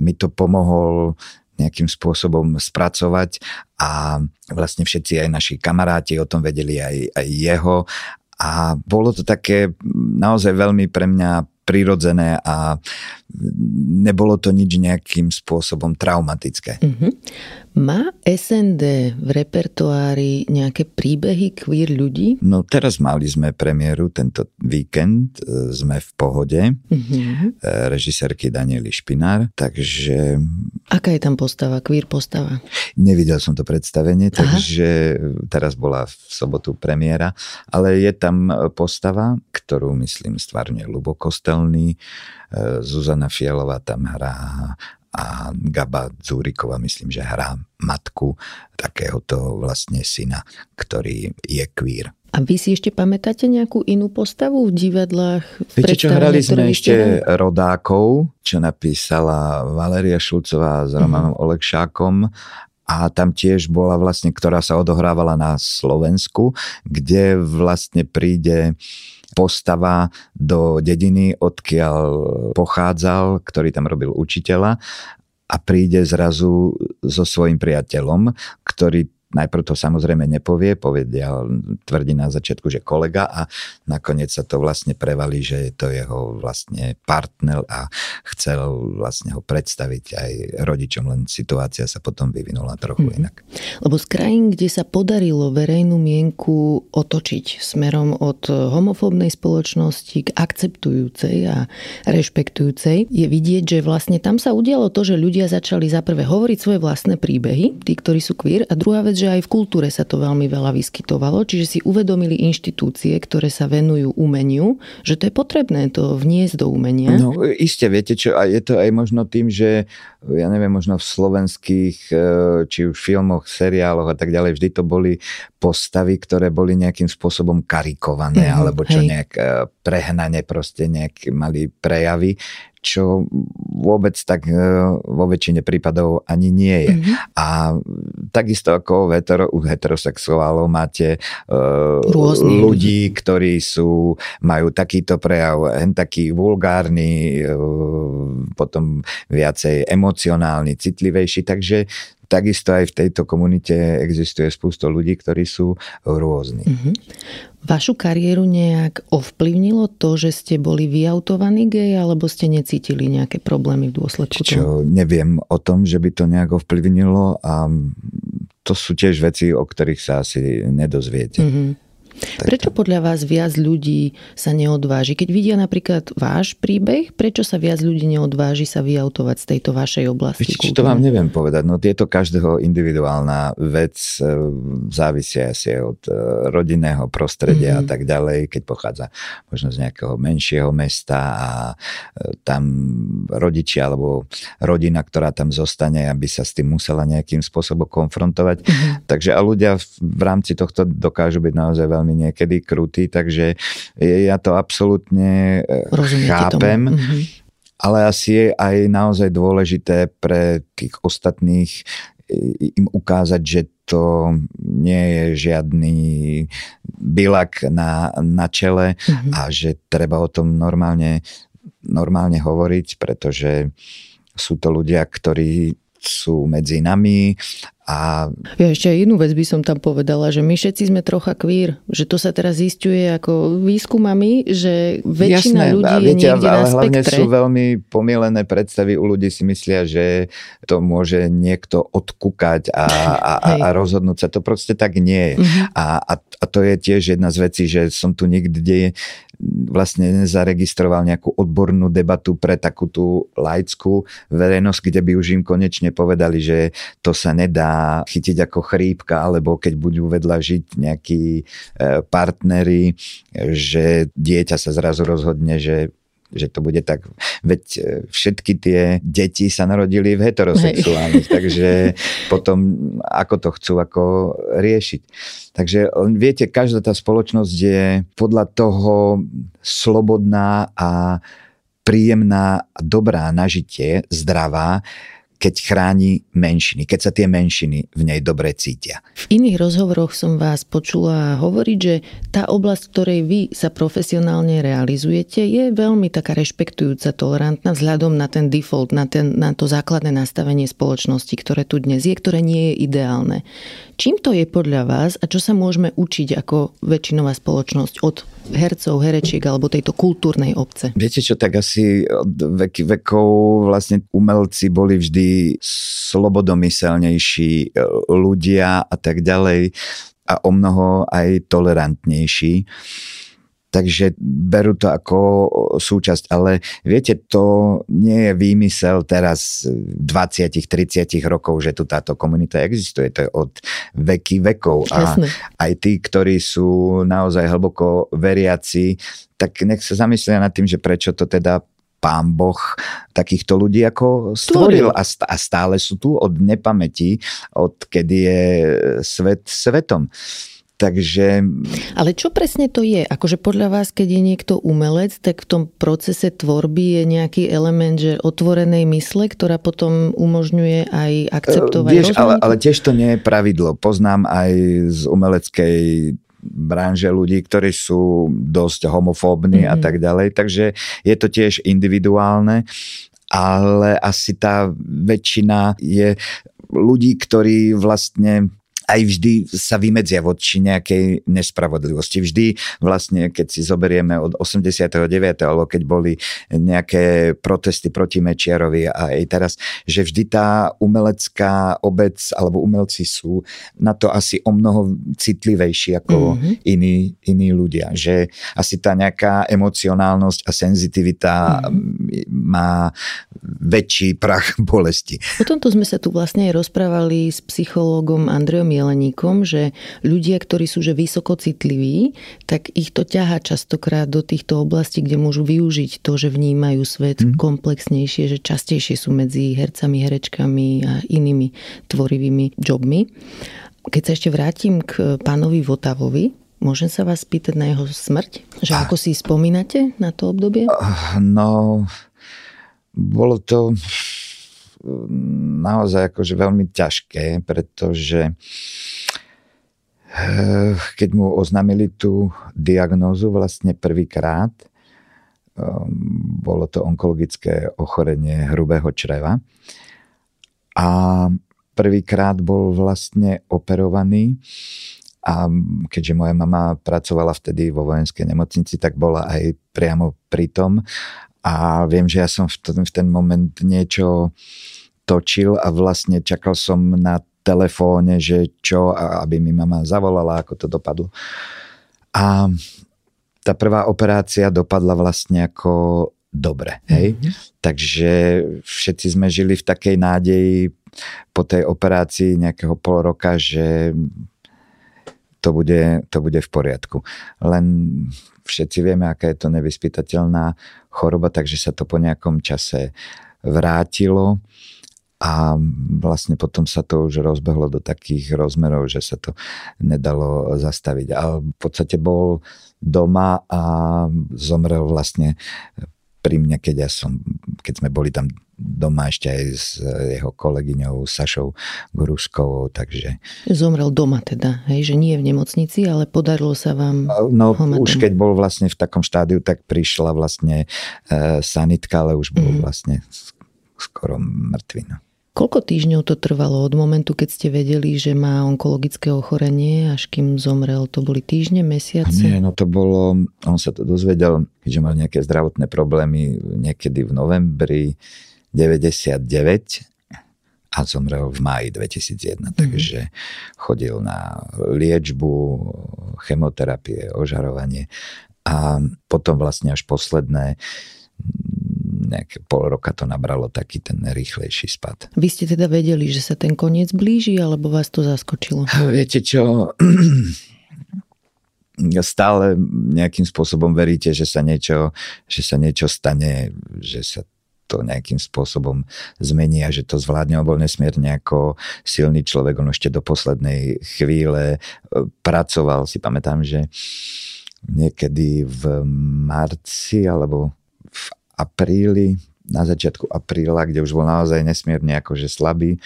Speaker 2: mi to pomohol nejakým spôsobom spracovať a vlastne všetci aj naši kamaráti o tom vedeli aj, aj jeho a bolo to také naozaj veľmi pre mňa prirodzené a nebolo to nič nejakým spôsobom traumatické.
Speaker 1: Uh-huh. Má SND v repertoári nejaké príbehy queer ľudí?
Speaker 2: No teraz mali sme premiéru tento víkend, e, sme v pohode, uh-huh. režisérky Danieli Špinár, takže...
Speaker 1: Aká je tam postava, queer postava?
Speaker 2: Nevidel som to predstavenie, Aha. takže teraz bola v sobotu premiéra, ale je tam postava, ktorú myslím stvárne Lubo Kostelný, e, Zuzana Fielová tam hrá a Gaba Zúrikova myslím, že hrá matku takéhoto vlastne syna, ktorý je queer.
Speaker 1: A vy si ešte pamätáte nejakú inú postavu v divadlách?
Speaker 2: V Viete čo, hrali sme ešte rodákov, čo napísala Valéria Šulcová s Romanom uh-huh. Olekšákom a tam tiež bola vlastne, ktorá sa odohrávala na Slovensku, kde vlastne príde postava do dediny, odkiaľ pochádzal, ktorý tam robil učiteľa a príde zrazu so svojím priateľom, ktorý Najprv to samozrejme nepovie, povedia, tvrdí na začiatku, že kolega a nakoniec sa to vlastne prevalí, že je to jeho vlastne partner a chcel vlastne ho predstaviť aj rodičom, len situácia sa potom vyvinula trochu mm-hmm. inak.
Speaker 1: Lebo z krajín, kde sa podarilo verejnú mienku otočiť smerom od homofóbnej spoločnosti k akceptujúcej a rešpektujúcej, je vidieť, že vlastne tam sa udialo to, že ľudia začali za prvé hovoriť svoje vlastné príbehy, tí, ktorí sú queer, a druhá vec, že aj v kultúre sa to veľmi veľa vyskytovalo, čiže si uvedomili inštitúcie, ktoré sa venujú umeniu, že to je potrebné to vniesť do umenia.
Speaker 2: No iste, viete čo, a je to aj možno tým, že ja neviem, možno v slovenských e, či už filmoch, seriáloch a tak ďalej, vždy to boli postavy, ktoré boli nejakým spôsobom karikované, mm, alebo čo hej. nejak e, prehnane proste nejak mali prejavy, čo vôbec tak e, vo väčšine prípadov ani nie je. Mm-hmm. A takisto ako hetero, u heterosexuálov máte uh, ľudí, ktorí sú, majú takýto prejav, hen taký vulgárny, uh, potom viacej emocionálny, citlivejší, takže takisto aj v tejto komunite existuje spústo ľudí, ktorí sú rôzni. Mm-hmm.
Speaker 1: Vašu kariéru nejak ovplyvnilo to, že ste boli vyautovaní gej, alebo ste necítili nejaké problémy v dôsledku
Speaker 2: toho? Čo, neviem o tom, že by to nejak ovplyvnilo a to sú tiež veci, o ktorých sa asi nedozviete. Mm-hmm.
Speaker 1: Tak prečo podľa vás viac ľudí sa neodváži? Keď vidia napríklad váš príbeh, prečo sa viac ľudí neodváži sa vyautovať z tejto vašej oblasti?
Speaker 2: Viete, to vám neviem povedať. No je to každého individuálna vec, e, závisia asi od e, rodinného prostredia mm-hmm. a tak ďalej, keď pochádza možno z nejakého menšieho mesta a e, tam rodičia alebo rodina, ktorá tam zostane, aby sa s tým musela nejakým spôsobom konfrontovať. Mm-hmm. Takže a ľudia v rámci tohto dokážu byť naozaj veľmi veľmi niekedy krutý, takže ja to absolútne e, Rozumiete chápem. Tomu. Mm-hmm. Ale asi je aj naozaj dôležité pre tých ostatných im ukázať, že to nie je žiadny bilak na, na čele mm-hmm. a že treba o tom normálne, normálne hovoriť, pretože sú to ľudia, ktorí sú medzi nami a...
Speaker 1: Ja ešte aj inú vec by som tam povedala, že my všetci sme trocha queer, že to sa teraz zistuje ako výskumami, že väčšina
Speaker 2: Jasné,
Speaker 1: ľudí
Speaker 2: a
Speaker 1: je
Speaker 2: viete,
Speaker 1: niekde
Speaker 2: ale
Speaker 1: na
Speaker 2: hlavne
Speaker 1: spektre.
Speaker 2: sú veľmi pomielené predstavy. U ľudí si myslia, že to môže niekto odkúkať a, a, a, a rozhodnúť sa. To proste tak nie je.
Speaker 1: Mhm.
Speaker 2: A, a, a to je tiež jedna z vecí, že som tu nikde vlastne nezaregistroval nejakú odbornú debatu pre takú tú laickú verejnosť, kde by už im konečne povedali, že to sa nedá chytiť ako chrípka, alebo keď budú vedľa žiť nejakí e, partnery, že dieťa sa zrazu rozhodne, že že to bude tak, veď e, všetky tie deti sa narodili v heterosexuálnych, takže potom ako to chcú ako riešiť. Takže viete, každá tá spoločnosť je podľa toho slobodná a príjemná dobrá na žitie, zdravá, keď chráni menšiny, keď sa tie menšiny v nej dobre cítia.
Speaker 1: V iných rozhovoroch som vás počula hovoriť, že tá oblasť, v ktorej vy sa profesionálne realizujete, je veľmi taká rešpektujúca, tolerantná vzhľadom na ten default, na, ten, na to základné nastavenie spoločnosti, ktoré tu dnes je, ktoré nie je ideálne. Čím to je podľa vás a čo sa môžeme učiť ako väčšinová spoločnosť od hercov, herečiek alebo tejto kultúrnej obce?
Speaker 2: Viete čo, tak asi od veky vekov vlastne umelci boli vždy slobodomyselnejší e, ľudia a tak ďalej a o mnoho aj tolerantnejší. Takže berú to ako súčasť, ale viete, to nie je výmysel teraz 20-30 rokov, že tu táto komunita existuje. To je od veky vekov. A aj tí, ktorí sú naozaj hlboko veriaci, tak nech sa zamyslia nad tým, že prečo to teda pán Boh takýchto ľudí ako stvoril a, st- a stále sú tu od nepamäti, od kedy je svet svetom. Takže
Speaker 1: Ale čo presne to je? Akože podľa vás, keď je niekto umelec, tak v tom procese tvorby je nejaký element, že otvorenej mysle, ktorá potom umožňuje aj akceptovať
Speaker 2: Vieš, ale, ale tiež to nie je pravidlo. Poznám aj z umeleckej branže ľudí, ktorí sú dosť homofóbni mm-hmm. a tak ďalej, takže je to tiež individuálne, ale asi tá väčšina je ľudí, ktorí vlastne aj vždy sa vymedzia voči nejakej nespravodlivosti. Vždy vlastne, keď si zoberieme od 89. alebo keď boli nejaké protesty proti Mečiarovi a aj teraz, že vždy tá umelecká obec alebo umelci sú na to asi o mnoho citlivejší ako mm-hmm. iní, iní ľudia. Že asi tá nejaká emocionálnosť a senzitivita mm-hmm. má väčší prach bolesti.
Speaker 1: O tomto sme sa tu vlastne aj rozprávali s psychológom Andreom Jeleníkom, že ľudia, ktorí sú že vysoko citliví, tak ich to ťahá častokrát do týchto oblastí, kde môžu využiť to, že vnímajú svet mm. komplexnejšie, že častejšie sú medzi hercami, herečkami a inými tvorivými jobmi. Keď sa ešte vrátim k pánovi Votavovi, môžem sa vás spýtať na jeho smrť? Že ako si spomínate na to obdobie?
Speaker 2: No, bolo to naozaj akože veľmi ťažké, pretože eh, keď mu oznámili tú diagnózu vlastne prvýkrát, um, bolo to onkologické ochorenie hrubého čreva. A prvýkrát bol vlastne operovaný a keďže moja mama pracovala vtedy vo vojenskej nemocnici, tak bola aj priamo pri tom a viem, že ja som v ten, v ten moment niečo točil a vlastne čakal som na telefóne, že čo, aby mi mama zavolala, ako to dopadlo. A tá prvá operácia dopadla vlastne ako dobre. Hej? Mm-hmm. Takže všetci sme žili v takej nádeji po tej operácii nejakého pol roka, že to bude, to bude v poriadku. Len všetci vieme, aká je to nevyspytateľná choroba, takže sa to po nejakom čase vrátilo a vlastne potom sa to už rozbehlo do takých rozmerov, že sa to nedalo zastaviť. Ale v podstate bol doma a zomrel vlastne pri mne, keď ja som, keď sme boli tam doma ešte aj s jeho kolegyňou Sašou Gruskovou, takže...
Speaker 1: Zomrel doma teda, hej, že nie v nemocnici, ale podarilo sa vám...
Speaker 2: No už keď bol vlastne v takom štádiu, tak prišla vlastne e, sanitka, ale už bol mm. vlastne skoro mŕtvy. No.
Speaker 1: Koľko týždňov to trvalo od momentu, keď ste vedeli, že má onkologické ochorenie, až kým zomrel? To boli týždne, mesiace?
Speaker 2: Nie, no to bolo, on sa to dozvedel, keďže mal nejaké zdravotné problémy niekedy v novembri 99 a zomrel v máji 2001. Mm-hmm. Takže chodil na liečbu, chemoterapie, ožarovanie a potom vlastne až posledné nejaké pol roka to nabralo taký ten rýchlejší spad.
Speaker 1: Vy ste teda vedeli, že sa ten koniec blíži, alebo vás to zaskočilo?
Speaker 2: Viete čo, stále nejakým spôsobom veríte, že sa niečo, že sa niečo stane, že sa to nejakým spôsobom zmení a že to zvládne. On bol nesmierne ako silný človek, on ešte do poslednej chvíle e, pracoval. Si pamätám, že niekedy v marci alebo apríli, na začiatku apríla, kde už bol naozaj nesmierne akože slabý,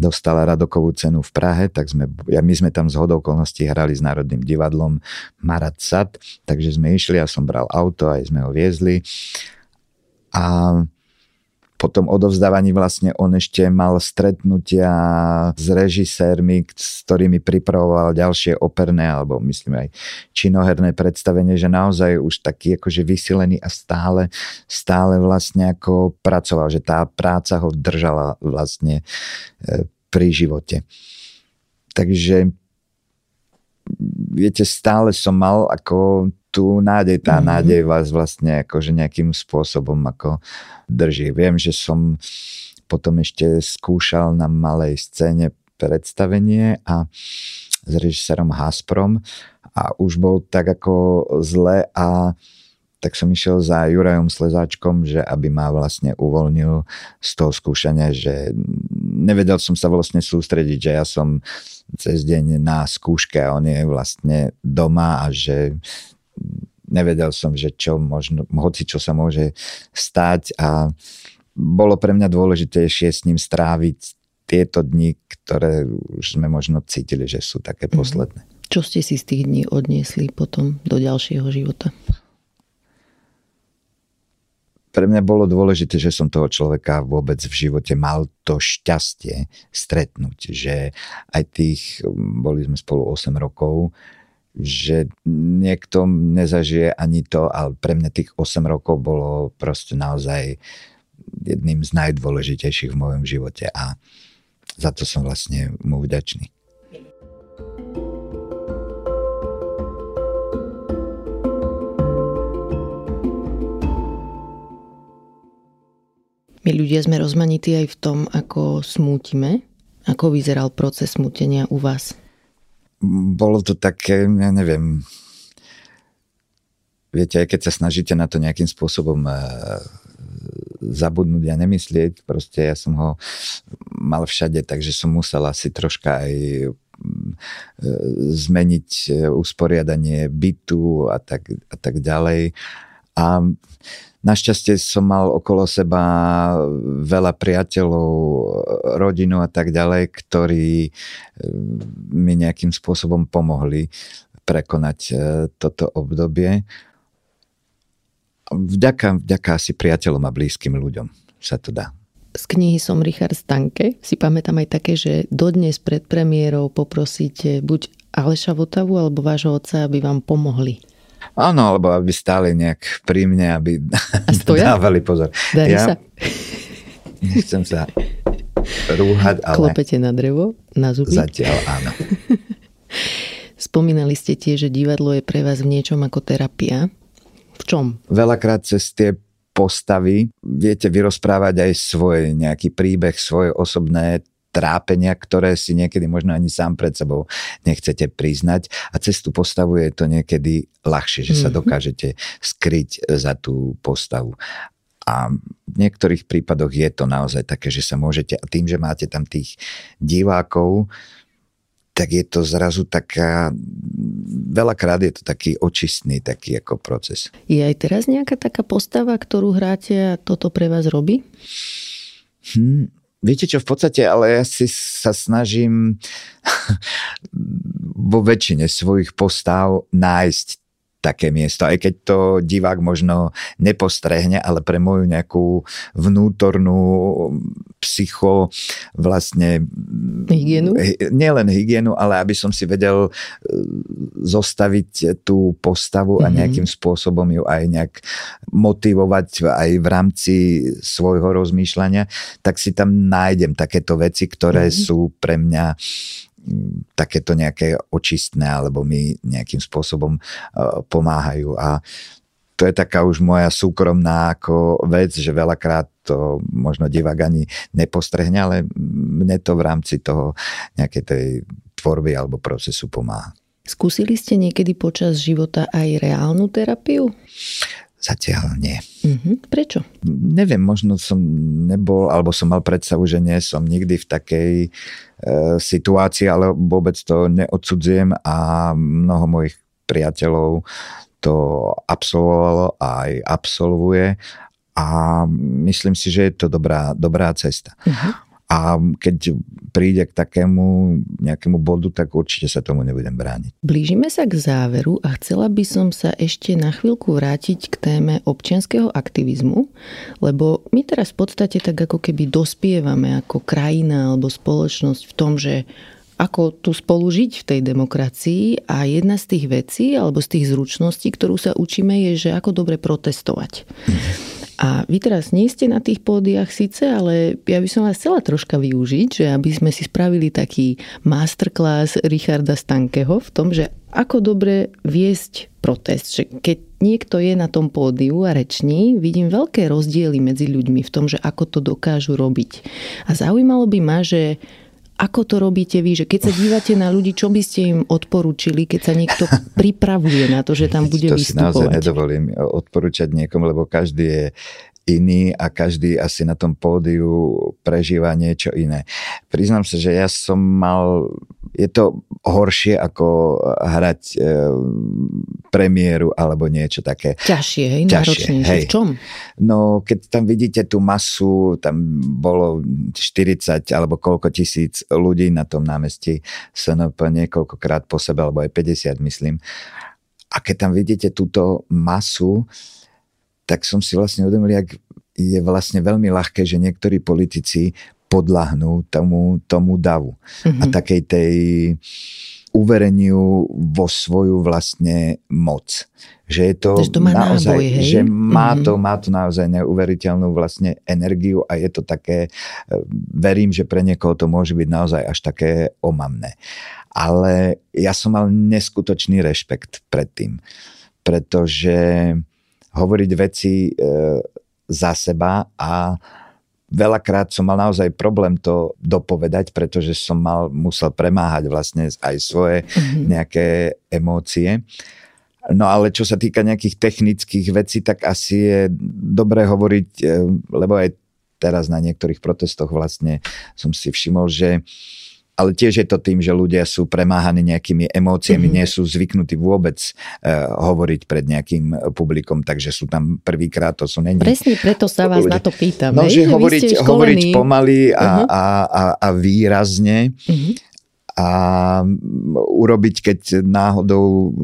Speaker 2: dostala Radokovú cenu v Prahe, tak sme, ja, my sme tam z hodou okolností hrali s Národným divadlom Marat Sad, takže sme išli, ja som bral auto, aj sme ho viezli. A po tom odovzdávaní vlastne on ešte mal stretnutia s režisérmi, s ktorými pripravoval ďalšie operné alebo myslím aj činoherné predstavenie, že naozaj už taký akože vysilený a stále, stále vlastne ako pracoval, že tá práca ho držala vlastne e, pri živote. Takže viete, stále som mal ako tú nádej, tá mm-hmm. nádej vás vlastne akože nejakým spôsobom ako drží. Viem, že som potom ešte skúšal na malej scéne predstavenie a s režisérom Hasprom a už bol tak ako zle a tak som išiel za Jurajom Slezáčkom, že aby ma vlastne uvoľnil z toho skúšania, že nevedel som sa vlastne sústrediť, že ja som cez deň na skúške a on je vlastne doma a že nevedel som, že čo možno, hoci čo sa môže stať a bolo pre mňa dôležitejšie s ním stráviť tieto dni, ktoré už sme možno cítili, že sú také mhm. posledné.
Speaker 1: Čo ste si z tých dní odniesli potom do ďalšieho života?
Speaker 2: Pre mňa bolo dôležité, že som toho človeka vôbec v živote mal to šťastie stretnúť, že aj tých, boli sme spolu 8 rokov, že niekto nezažije ani to, ale pre mňa tých 8 rokov bolo proste naozaj jedným z najdôležitejších v mojom živote a za to som vlastne mu vďačný.
Speaker 1: My ľudia sme rozmanití aj v tom, ako smútime. Ako vyzeral proces smútenia u vás?
Speaker 2: Bolo to také, ja neviem, viete, aj keď sa snažíte na to nejakým spôsobom eh, zabudnúť a nemyslieť, proste ja som ho mal všade, takže som musel asi troška aj eh, zmeniť eh, usporiadanie bytu a tak, a tak ďalej. A Našťastie som mal okolo seba veľa priateľov, rodinu a tak ďalej, ktorí eh, mi nejakým spôsobom pomohli prekonať eh, toto obdobie. Vďaka, vďaka asi priateľom a blízkym ľuďom sa to dá.
Speaker 1: Z knihy som Richard Stanke. Si pamätám aj také, že dodnes pred premiérou poprosíte buď Aleša Votavu alebo vášho otca, aby vám pomohli
Speaker 2: Áno, alebo aby stáli nejak pri mne, aby dávali pozor.
Speaker 1: Darí ja sa?
Speaker 2: Nechcem sa rúhať, ale...
Speaker 1: Klopete na drevo, na zuby?
Speaker 2: Zatiaľ áno.
Speaker 1: Spomínali ste tiež, že divadlo je pre vás v niečom ako terapia. V čom?
Speaker 2: Veľakrát cez tie postavy viete vyrozprávať aj svoj nejaký príbeh, svoje osobné trápenia, ktoré si niekedy možno ani sám pred sebou nechcete priznať a cez tú postavu je to niekedy ľahšie, že sa mhm. dokážete skryť za tú postavu. A v niektorých prípadoch je to naozaj také, že sa môžete, a tým, že máte tam tých divákov, tak je to zrazu taká, veľakrát je to taký očistný taký ako proces.
Speaker 1: Je aj teraz nejaká taká postava, ktorú hráte a toto pre vás robí?
Speaker 2: Hm, Viete čo, v podstate, ale ja si sa snažím vo väčšine svojich postav nájsť také miesto. Aj keď to divák možno nepostrehne, ale pre moju nejakú vnútornú psycho vlastne...
Speaker 1: Hygienu?
Speaker 2: Nielen hygienu, ale aby som si vedel e, zostaviť tú postavu a mhm. nejakým spôsobom ju aj nejak motivovať aj v rámci svojho rozmýšľania, tak si tam nájdem takéto veci, ktoré mm-hmm. sú pre mňa takéto nejaké očistné alebo mi nejakým spôsobom e, pomáhajú a to je taká už moja súkromná ako vec, že veľakrát to možno divák ani nepostrehne, ale mne to v rámci toho nejakej tej tvorby alebo procesu pomáha.
Speaker 1: Skúsili ste niekedy počas života aj reálnu terapiu?
Speaker 2: Zatiaľ nie.
Speaker 1: Mm-hmm. Prečo?
Speaker 2: Neviem, možno som nebol, alebo som mal predstavu, že nie som nikdy v takej e, situácii, ale vôbec to neodsudzujem a mnoho mojich priateľov to absolvovalo a aj absolvuje a myslím si, že je to dobrá, dobrá cesta. Mm-hmm. A keď príde k takému nejakému bodu, tak určite sa tomu nebudem brániť.
Speaker 1: Blížime sa k záveru a chcela by som sa ešte na chvíľku vrátiť k téme občianského aktivizmu, lebo my teraz v podstate tak ako keby dospievame ako krajina alebo spoločnosť v tom, že ako tu spolu žiť v tej demokracii a jedna z tých vecí alebo z tých zručností, ktorú sa učíme je, že ako dobre protestovať. A vy teraz nie ste na tých pódiach síce, ale ja by som vás chcela troška využiť, že aby sme si spravili taký masterclass Richarda Stankeho v tom, že ako dobre viesť protest. Že keď niekto je na tom pódiu a reční, vidím veľké rozdiely medzi ľuďmi v tom, že ako to dokážu robiť. A zaujímalo by ma, že ako to robíte vy? Že keď sa dívate na ľudí, čo by ste im odporúčili, keď sa niekto pripravuje na to, že tam bude
Speaker 2: to
Speaker 1: vystupovať?
Speaker 2: To si naozaj nedovolím odporúčať niekomu, lebo každý je iný a každý asi na tom pódiu prežíva niečo iné. Priznám sa, že ja som mal, je to horšie ako hrať e, premiéru alebo niečo také.
Speaker 1: Ťažšie, hej? Ťažšie, hej. V čom?
Speaker 2: No, keď tam vidíte tú masu, tam bolo 40 alebo koľko tisíc ľudí na tom námestí SNP niekoľkokrát po sebe, alebo aj 50 myslím. A keď tam vidíte túto masu, tak som si vlastne uvedomil, jak je vlastne veľmi ľahké, že niektorí politici podľahnú tomu, tomu davu mm-hmm. a mhm. takej tej uvereniu vo svoju vlastne moc. Že je to,
Speaker 1: to má
Speaker 2: naozaj,
Speaker 1: náboj, hej?
Speaker 2: že má to, má to naozaj neuveriteľnú vlastne energiu a je to také, e, verím, že pre niekoho to môže byť naozaj až také omamné. Ale ja som mal neskutočný rešpekt pred tým, pretože hovoriť veci e, za seba a veľakrát som mal naozaj problém to dopovedať, pretože som mal, musel premáhať vlastne aj svoje mm-hmm. nejaké emócie. No ale čo sa týka nejakých technických vecí, tak asi je dobré hovoriť, e, lebo aj teraz na niektorých protestoch vlastne som si všimol, že ale tiež je to tým, že ľudia sú premáhaní nejakými emóciami, mm-hmm. nie sú zvyknutí vôbec uh, hovoriť pred nejakým publikom, takže sú tam prvýkrát, to sú není.
Speaker 1: Presne preto sa vás ľudia. na to pýtam.
Speaker 2: No, že hovoriť, hovoriť pomaly a, uh-huh. a, a, a výrazne. Uh-huh a urobiť, keď náhodou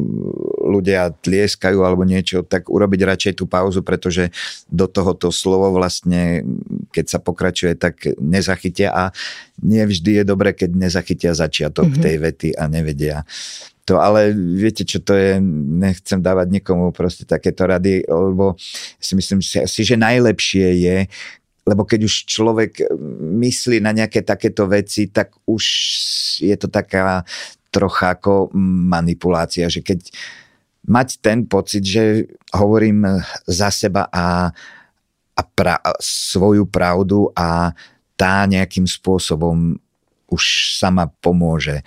Speaker 2: ľudia tlieskajú alebo niečo, tak urobiť radšej tú pauzu, pretože do tohoto slovo vlastne, keď sa pokračuje, tak nezachytia a nie vždy je dobre, keď nezachytia začiatok mm-hmm. tej vety a nevedia to, ale viete, čo to je, nechcem dávať nikomu proste takéto rady, lebo si myslím si, že najlepšie je, lebo keď už človek eh, myslí na nejaké takéto veci, tak už je to taká trocha ako manipulácia, že keď mať ten pocit, že hovorím za seba a, a pra, svoju pravdu a tá nejakým spôsobom už sama pomôže.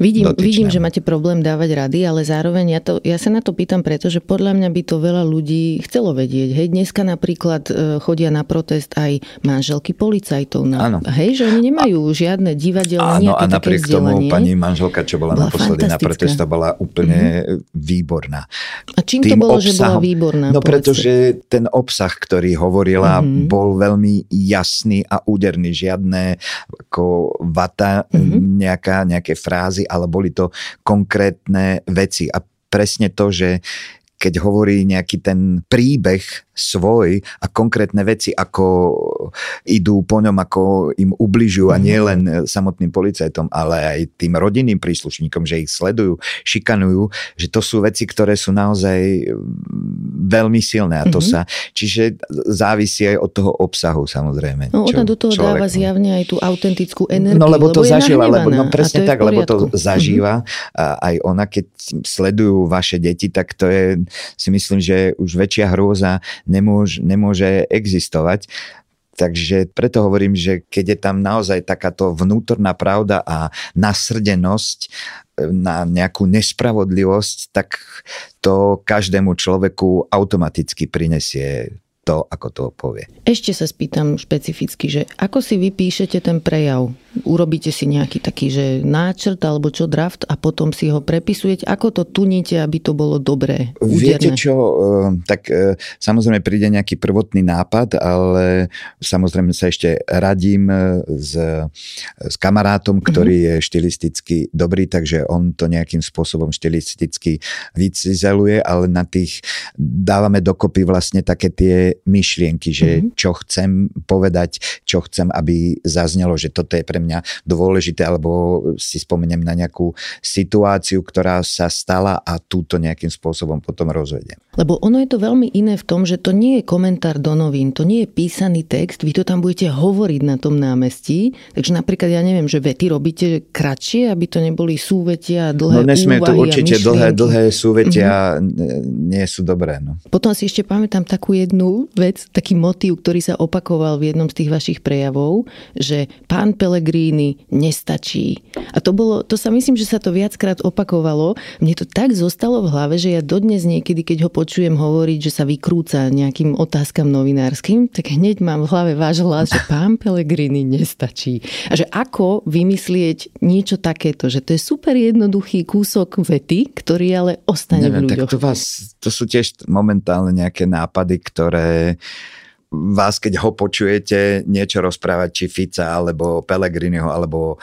Speaker 1: Vidím, vidím, že máte problém dávať rady, ale zároveň ja, to, ja sa na to pýtam, pretože podľa mňa by to veľa ľudí chcelo vedieť. Hej, dneska napríklad e, chodia na protest aj manželky policajtov. Na,
Speaker 2: áno.
Speaker 1: Hej, že oni nemajú a, žiadne divadelné
Speaker 2: Áno, a napriek tomu pani manželka, čo bola, bola naposledy na protesta, bola úplne mm-hmm. výborná.
Speaker 1: A čím Tým to bolo, obsahom, že bola výborná?
Speaker 2: No povedzte. pretože ten obsah, ktorý hovorila, mm-hmm. bol veľmi jasný a úderný. Žiadne ako vata, mm-hmm. nejaká, nejaké frázy ale boli to konkrétne veci. A presne to, že keď hovorí nejaký ten príbeh svoj a konkrétne veci, ako idú po ňom, ako im ubližujú a nie mhm. len samotným policajtom, ale aj tým rodinným príslušníkom, že ich sledujú, šikanujú, že to sú veci, ktoré sú naozaj veľmi silné a to mm-hmm. sa, čiže závisí aj od toho obsahu samozrejme.
Speaker 1: No ona do toho človek, dáva zjavne aj tú autentickú energiu.
Speaker 2: No lebo, lebo to zažíva, lebo no presne tak, lebo to zažíva mm-hmm. a aj ona, keď sledujú vaše deti, tak to je, si myslím, že už väčšia hrôza nemôže, nemôže existovať. Takže preto hovorím, že keď je tam naozaj takáto vnútorná pravda a nasrdenosť e, na nejakú nespravodlivosť, tak to každému človeku automaticky prinesie to, ako to povie.
Speaker 1: Ešte sa spýtam špecificky, že ako si vypíšete ten prejav? Urobíte si nejaký taký, že náčrt alebo čo draft a potom si ho prepisujete? Ako to tuníte, aby to bolo dobré?
Speaker 2: Úderné? Viete čo, eh, tak eh, samozrejme príde nejaký prvotný nápad, ale samozrejme sa ešte radím eh, s, s kamarátom, ktorý uh-huh. je štilisticky dobrý, takže on to nejakým spôsobom štilisticky vycizeluje, ale na tých dávame dokopy vlastne také tie myšlienky, že mm-hmm. čo chcem povedať, čo chcem, aby zaznelo, že toto je pre mňa dôležité, alebo si spomeniem na nejakú situáciu, ktorá sa stala a túto nejakým spôsobom potom rozvediem.
Speaker 1: Lebo ono je to veľmi iné v tom, že to nie je komentár do novín, to nie je písaný text, vy to tam budete hovoriť na tom námestí, takže napríklad ja neviem, že vety robíte kratšie, aby to neboli súvetia, dlhé
Speaker 2: No nesmie
Speaker 1: to
Speaker 2: určite dlhé, dlhé súvetia mm-hmm. nie sú dobré. No.
Speaker 1: Potom si ešte pamätám takú jednu vec, taký motív, ktorý sa opakoval v jednom z tých vašich prejavov, že pán Pellegrini nestačí. A to, bolo, to sa myslím, že sa to viackrát opakovalo. Mne to tak zostalo v hlave, že ja dodnes niekedy, keď ho počujem hovoriť, že sa vykrúca nejakým otázkam novinárskym, tak hneď mám v hlave váš hlas, že pán Pellegrini nestačí. A že ako vymyslieť niečo takéto, že to je super jednoduchý kúsok vety, ktorý ale ostane Neviem, v ľuďoch.
Speaker 2: Tak to, vás, to sú tiež momentálne nejaké nápady, ktoré vás, keď ho počujete niečo rozprávať, či Fica, alebo Pelegriniho, alebo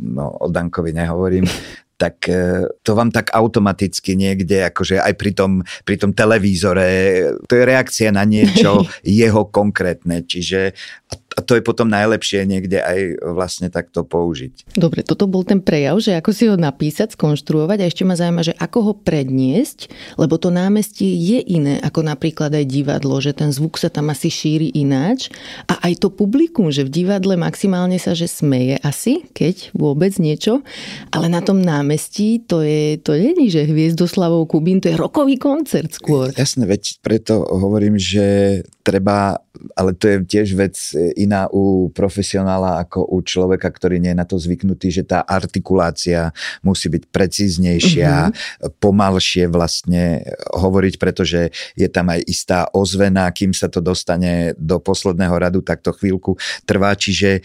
Speaker 2: no, o Dankovi nehovorím, tak e, to vám tak automaticky niekde, akože aj pri tom, pri tom televízore, to je reakcia na niečo jeho konkrétne, čiže a to je potom najlepšie niekde aj vlastne takto použiť.
Speaker 1: Dobre, toto bol ten prejav, že ako si ho napísať, skonštruovať a ešte ma zaujíma, že ako ho predniesť, lebo to námestie je iné ako napríklad aj divadlo, že ten zvuk sa tam asi šíri ináč a aj to publikum, že v divadle maximálne sa, že smeje asi, keď vôbec niečo, ale na tom námestí to je, to není, že Hviezdoslavou Kubín, to je rokový koncert skôr.
Speaker 2: Jasné, veď preto hovorím, že treba, ale to je tiež vec iná u profesionála ako u človeka, ktorý nie je na to zvyknutý, že tá artikulácia musí byť precíznejšia, mm-hmm. pomalšie vlastne hovoriť, pretože je tam aj istá ozvena, kým sa to dostane do posledného radu, tak to chvíľku trvá, čiže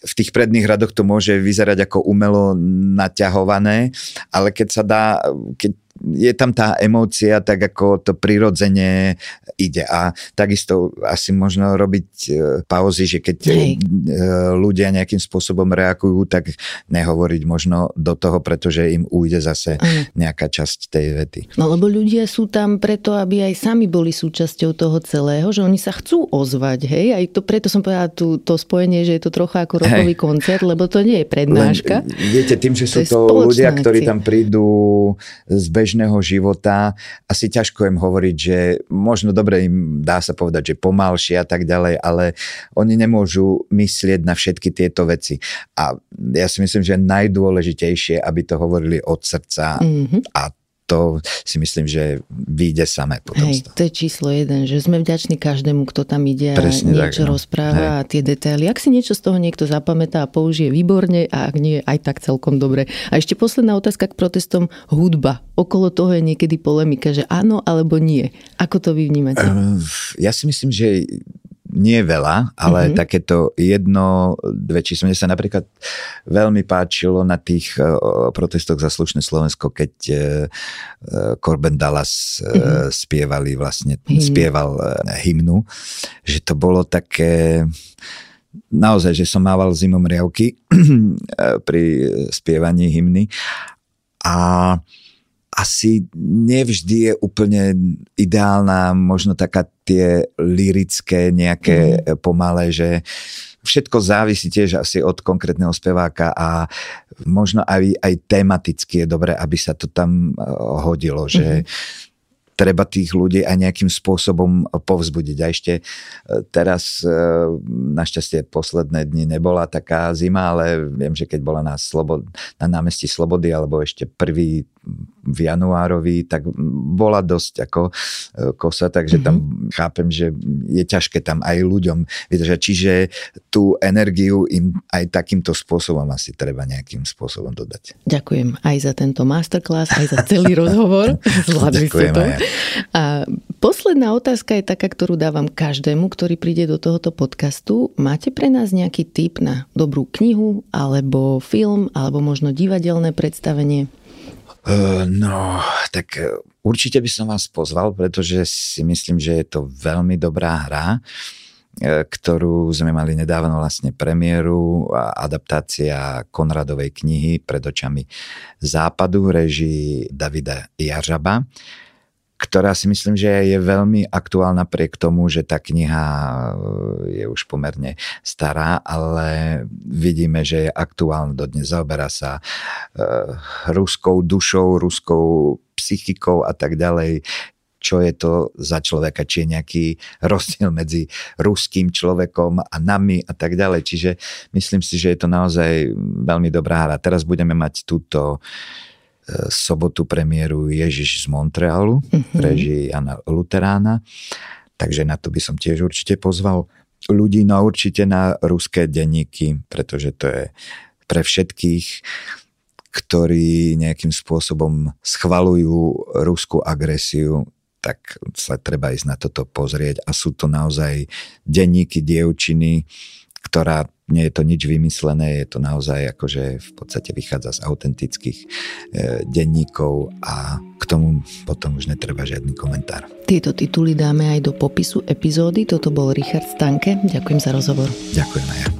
Speaker 2: v tých predných radoch to môže vyzerať ako umelo naťahované, ale keď sa dá, keď je tam tá emócia, tak ako to prirodzene ide. A takisto asi možno robiť e, pauzy, že keď Hej. E, ľudia nejakým spôsobom reagujú, tak nehovoriť možno do toho, pretože im ujde zase nejaká časť tej vety.
Speaker 1: No lebo ľudia sú tam preto, aby aj sami boli súčasťou toho celého, že oni sa chcú ozvať, hej? Aj to preto som povedala tú, to spojenie, že je to trocha ako rokový hej. koncert, lebo to nie je prednáška.
Speaker 2: Len, viete, tým, že sú to, to ľudia, ktorí tam prídu z bežného života, asi ťažko im hovoriť, že možno dobre im dá sa povedať, že pomalšie a tak ďalej, ale oni nemôžu myslieť na všetky tieto veci. A ja si myslím, že najdôležitejšie, aby to hovorili od srdca mm-hmm. a to si myslím, že vyjde samé potom.
Speaker 1: Hej, to je číslo jeden, že sme vďační každému, kto tam ide Presne a niečo tak, no. rozpráva Hej. a tie detaily. Ak si niečo z toho niekto zapamätá a použije výborne a ak nie, aj tak celkom dobre. A ešte posledná otázka k protestom. Hudba. Okolo toho je niekedy polemika, že áno alebo nie. Ako to vy vnímate? Ehm,
Speaker 2: ja si myslím, že nie veľa, ale mm-hmm. takéto jedno, dve číslo. Mne sa napríklad veľmi páčilo na tých uh, protestoch za slušné Slovensko, keď uh, Corben Dallas uh, mm-hmm. spievali vlastne, mm-hmm. spieval hymnu, že to bolo také naozaj, že som mával zimom riavky pri spievaní hymny a asi nevždy je úplne ideálna, možno taká tie lirické nejaké mm. pomalé, že všetko závisí tiež asi od konkrétneho speváka a možno aj, aj tematicky je dobré, aby sa to tam eh, hodilo, že mm-hmm treba tých ľudí aj nejakým spôsobom povzbudiť. A ešte e, teraz, e, našťastie posledné dni nebola taká zima, ale viem, že keď bola na, Slobod- na námestí Slobody, alebo ešte prvý v januárovi, tak bola dosť ako e, kosa, takže mm-hmm. tam mhm. chápem, že je ťažké tam aj ľuďom vydržať. Čiže tú energiu im aj takýmto spôsobom asi treba nejakým spôsobom dodať.
Speaker 1: Ďakujem aj za tento masterclass, aj za celý rozhovor. Zvládli ste to. Aj. A posledná otázka je taká, ktorú dávam každému, ktorý príde do tohoto podcastu. Máte pre nás nejaký tip na dobrú knihu, alebo film, alebo možno divadelné predstavenie?
Speaker 2: No, tak e, určite by som vás pozval, pretože si myslím, že je to veľmi dobrá hra, e, ktorú sme mali nedávno vlastne premiéru, adaptácia Konradovej knihy pred očami západu v režii Davida Jaržaba ktorá si myslím, že je veľmi aktuálna priek tomu, že tá kniha e, je už pomerne stará, ale vidíme, že je aktuálna dodnes. Zaoberá sa uh, ruskou dušou, ruskou psychikou a tak ďalej čo je to za človeka, či je nejaký rozdiel medzi ruským človekom a nami a tak ďalej. Čiže myslím si, že je to naozaj veľmi dobrá hra. Teraz budeme mať túto sobotu premiéru Ježiš z Montrealu, mm-hmm. režii Jana Luterána. Takže na to by som tiež určite pozval ľudí, no určite na ruské denníky, pretože to je pre všetkých, ktorí nejakým spôsobom schvalujú ruskú agresiu, tak sa treba ísť na toto pozrieť. A sú to naozaj denníky dievčiny, ktorá nie je to nič vymyslené, je to naozaj akože v podstate vychádza z autentických e, denníkov a k tomu potom už netreba žiadny komentár.
Speaker 1: Tieto tituly dáme aj do popisu epizódy. Toto bol Richard Stanke. Ďakujem za rozhovor.
Speaker 2: Ďakujem aj ja.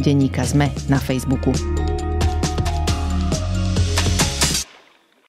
Speaker 1: Denníka Sme na Facebooku.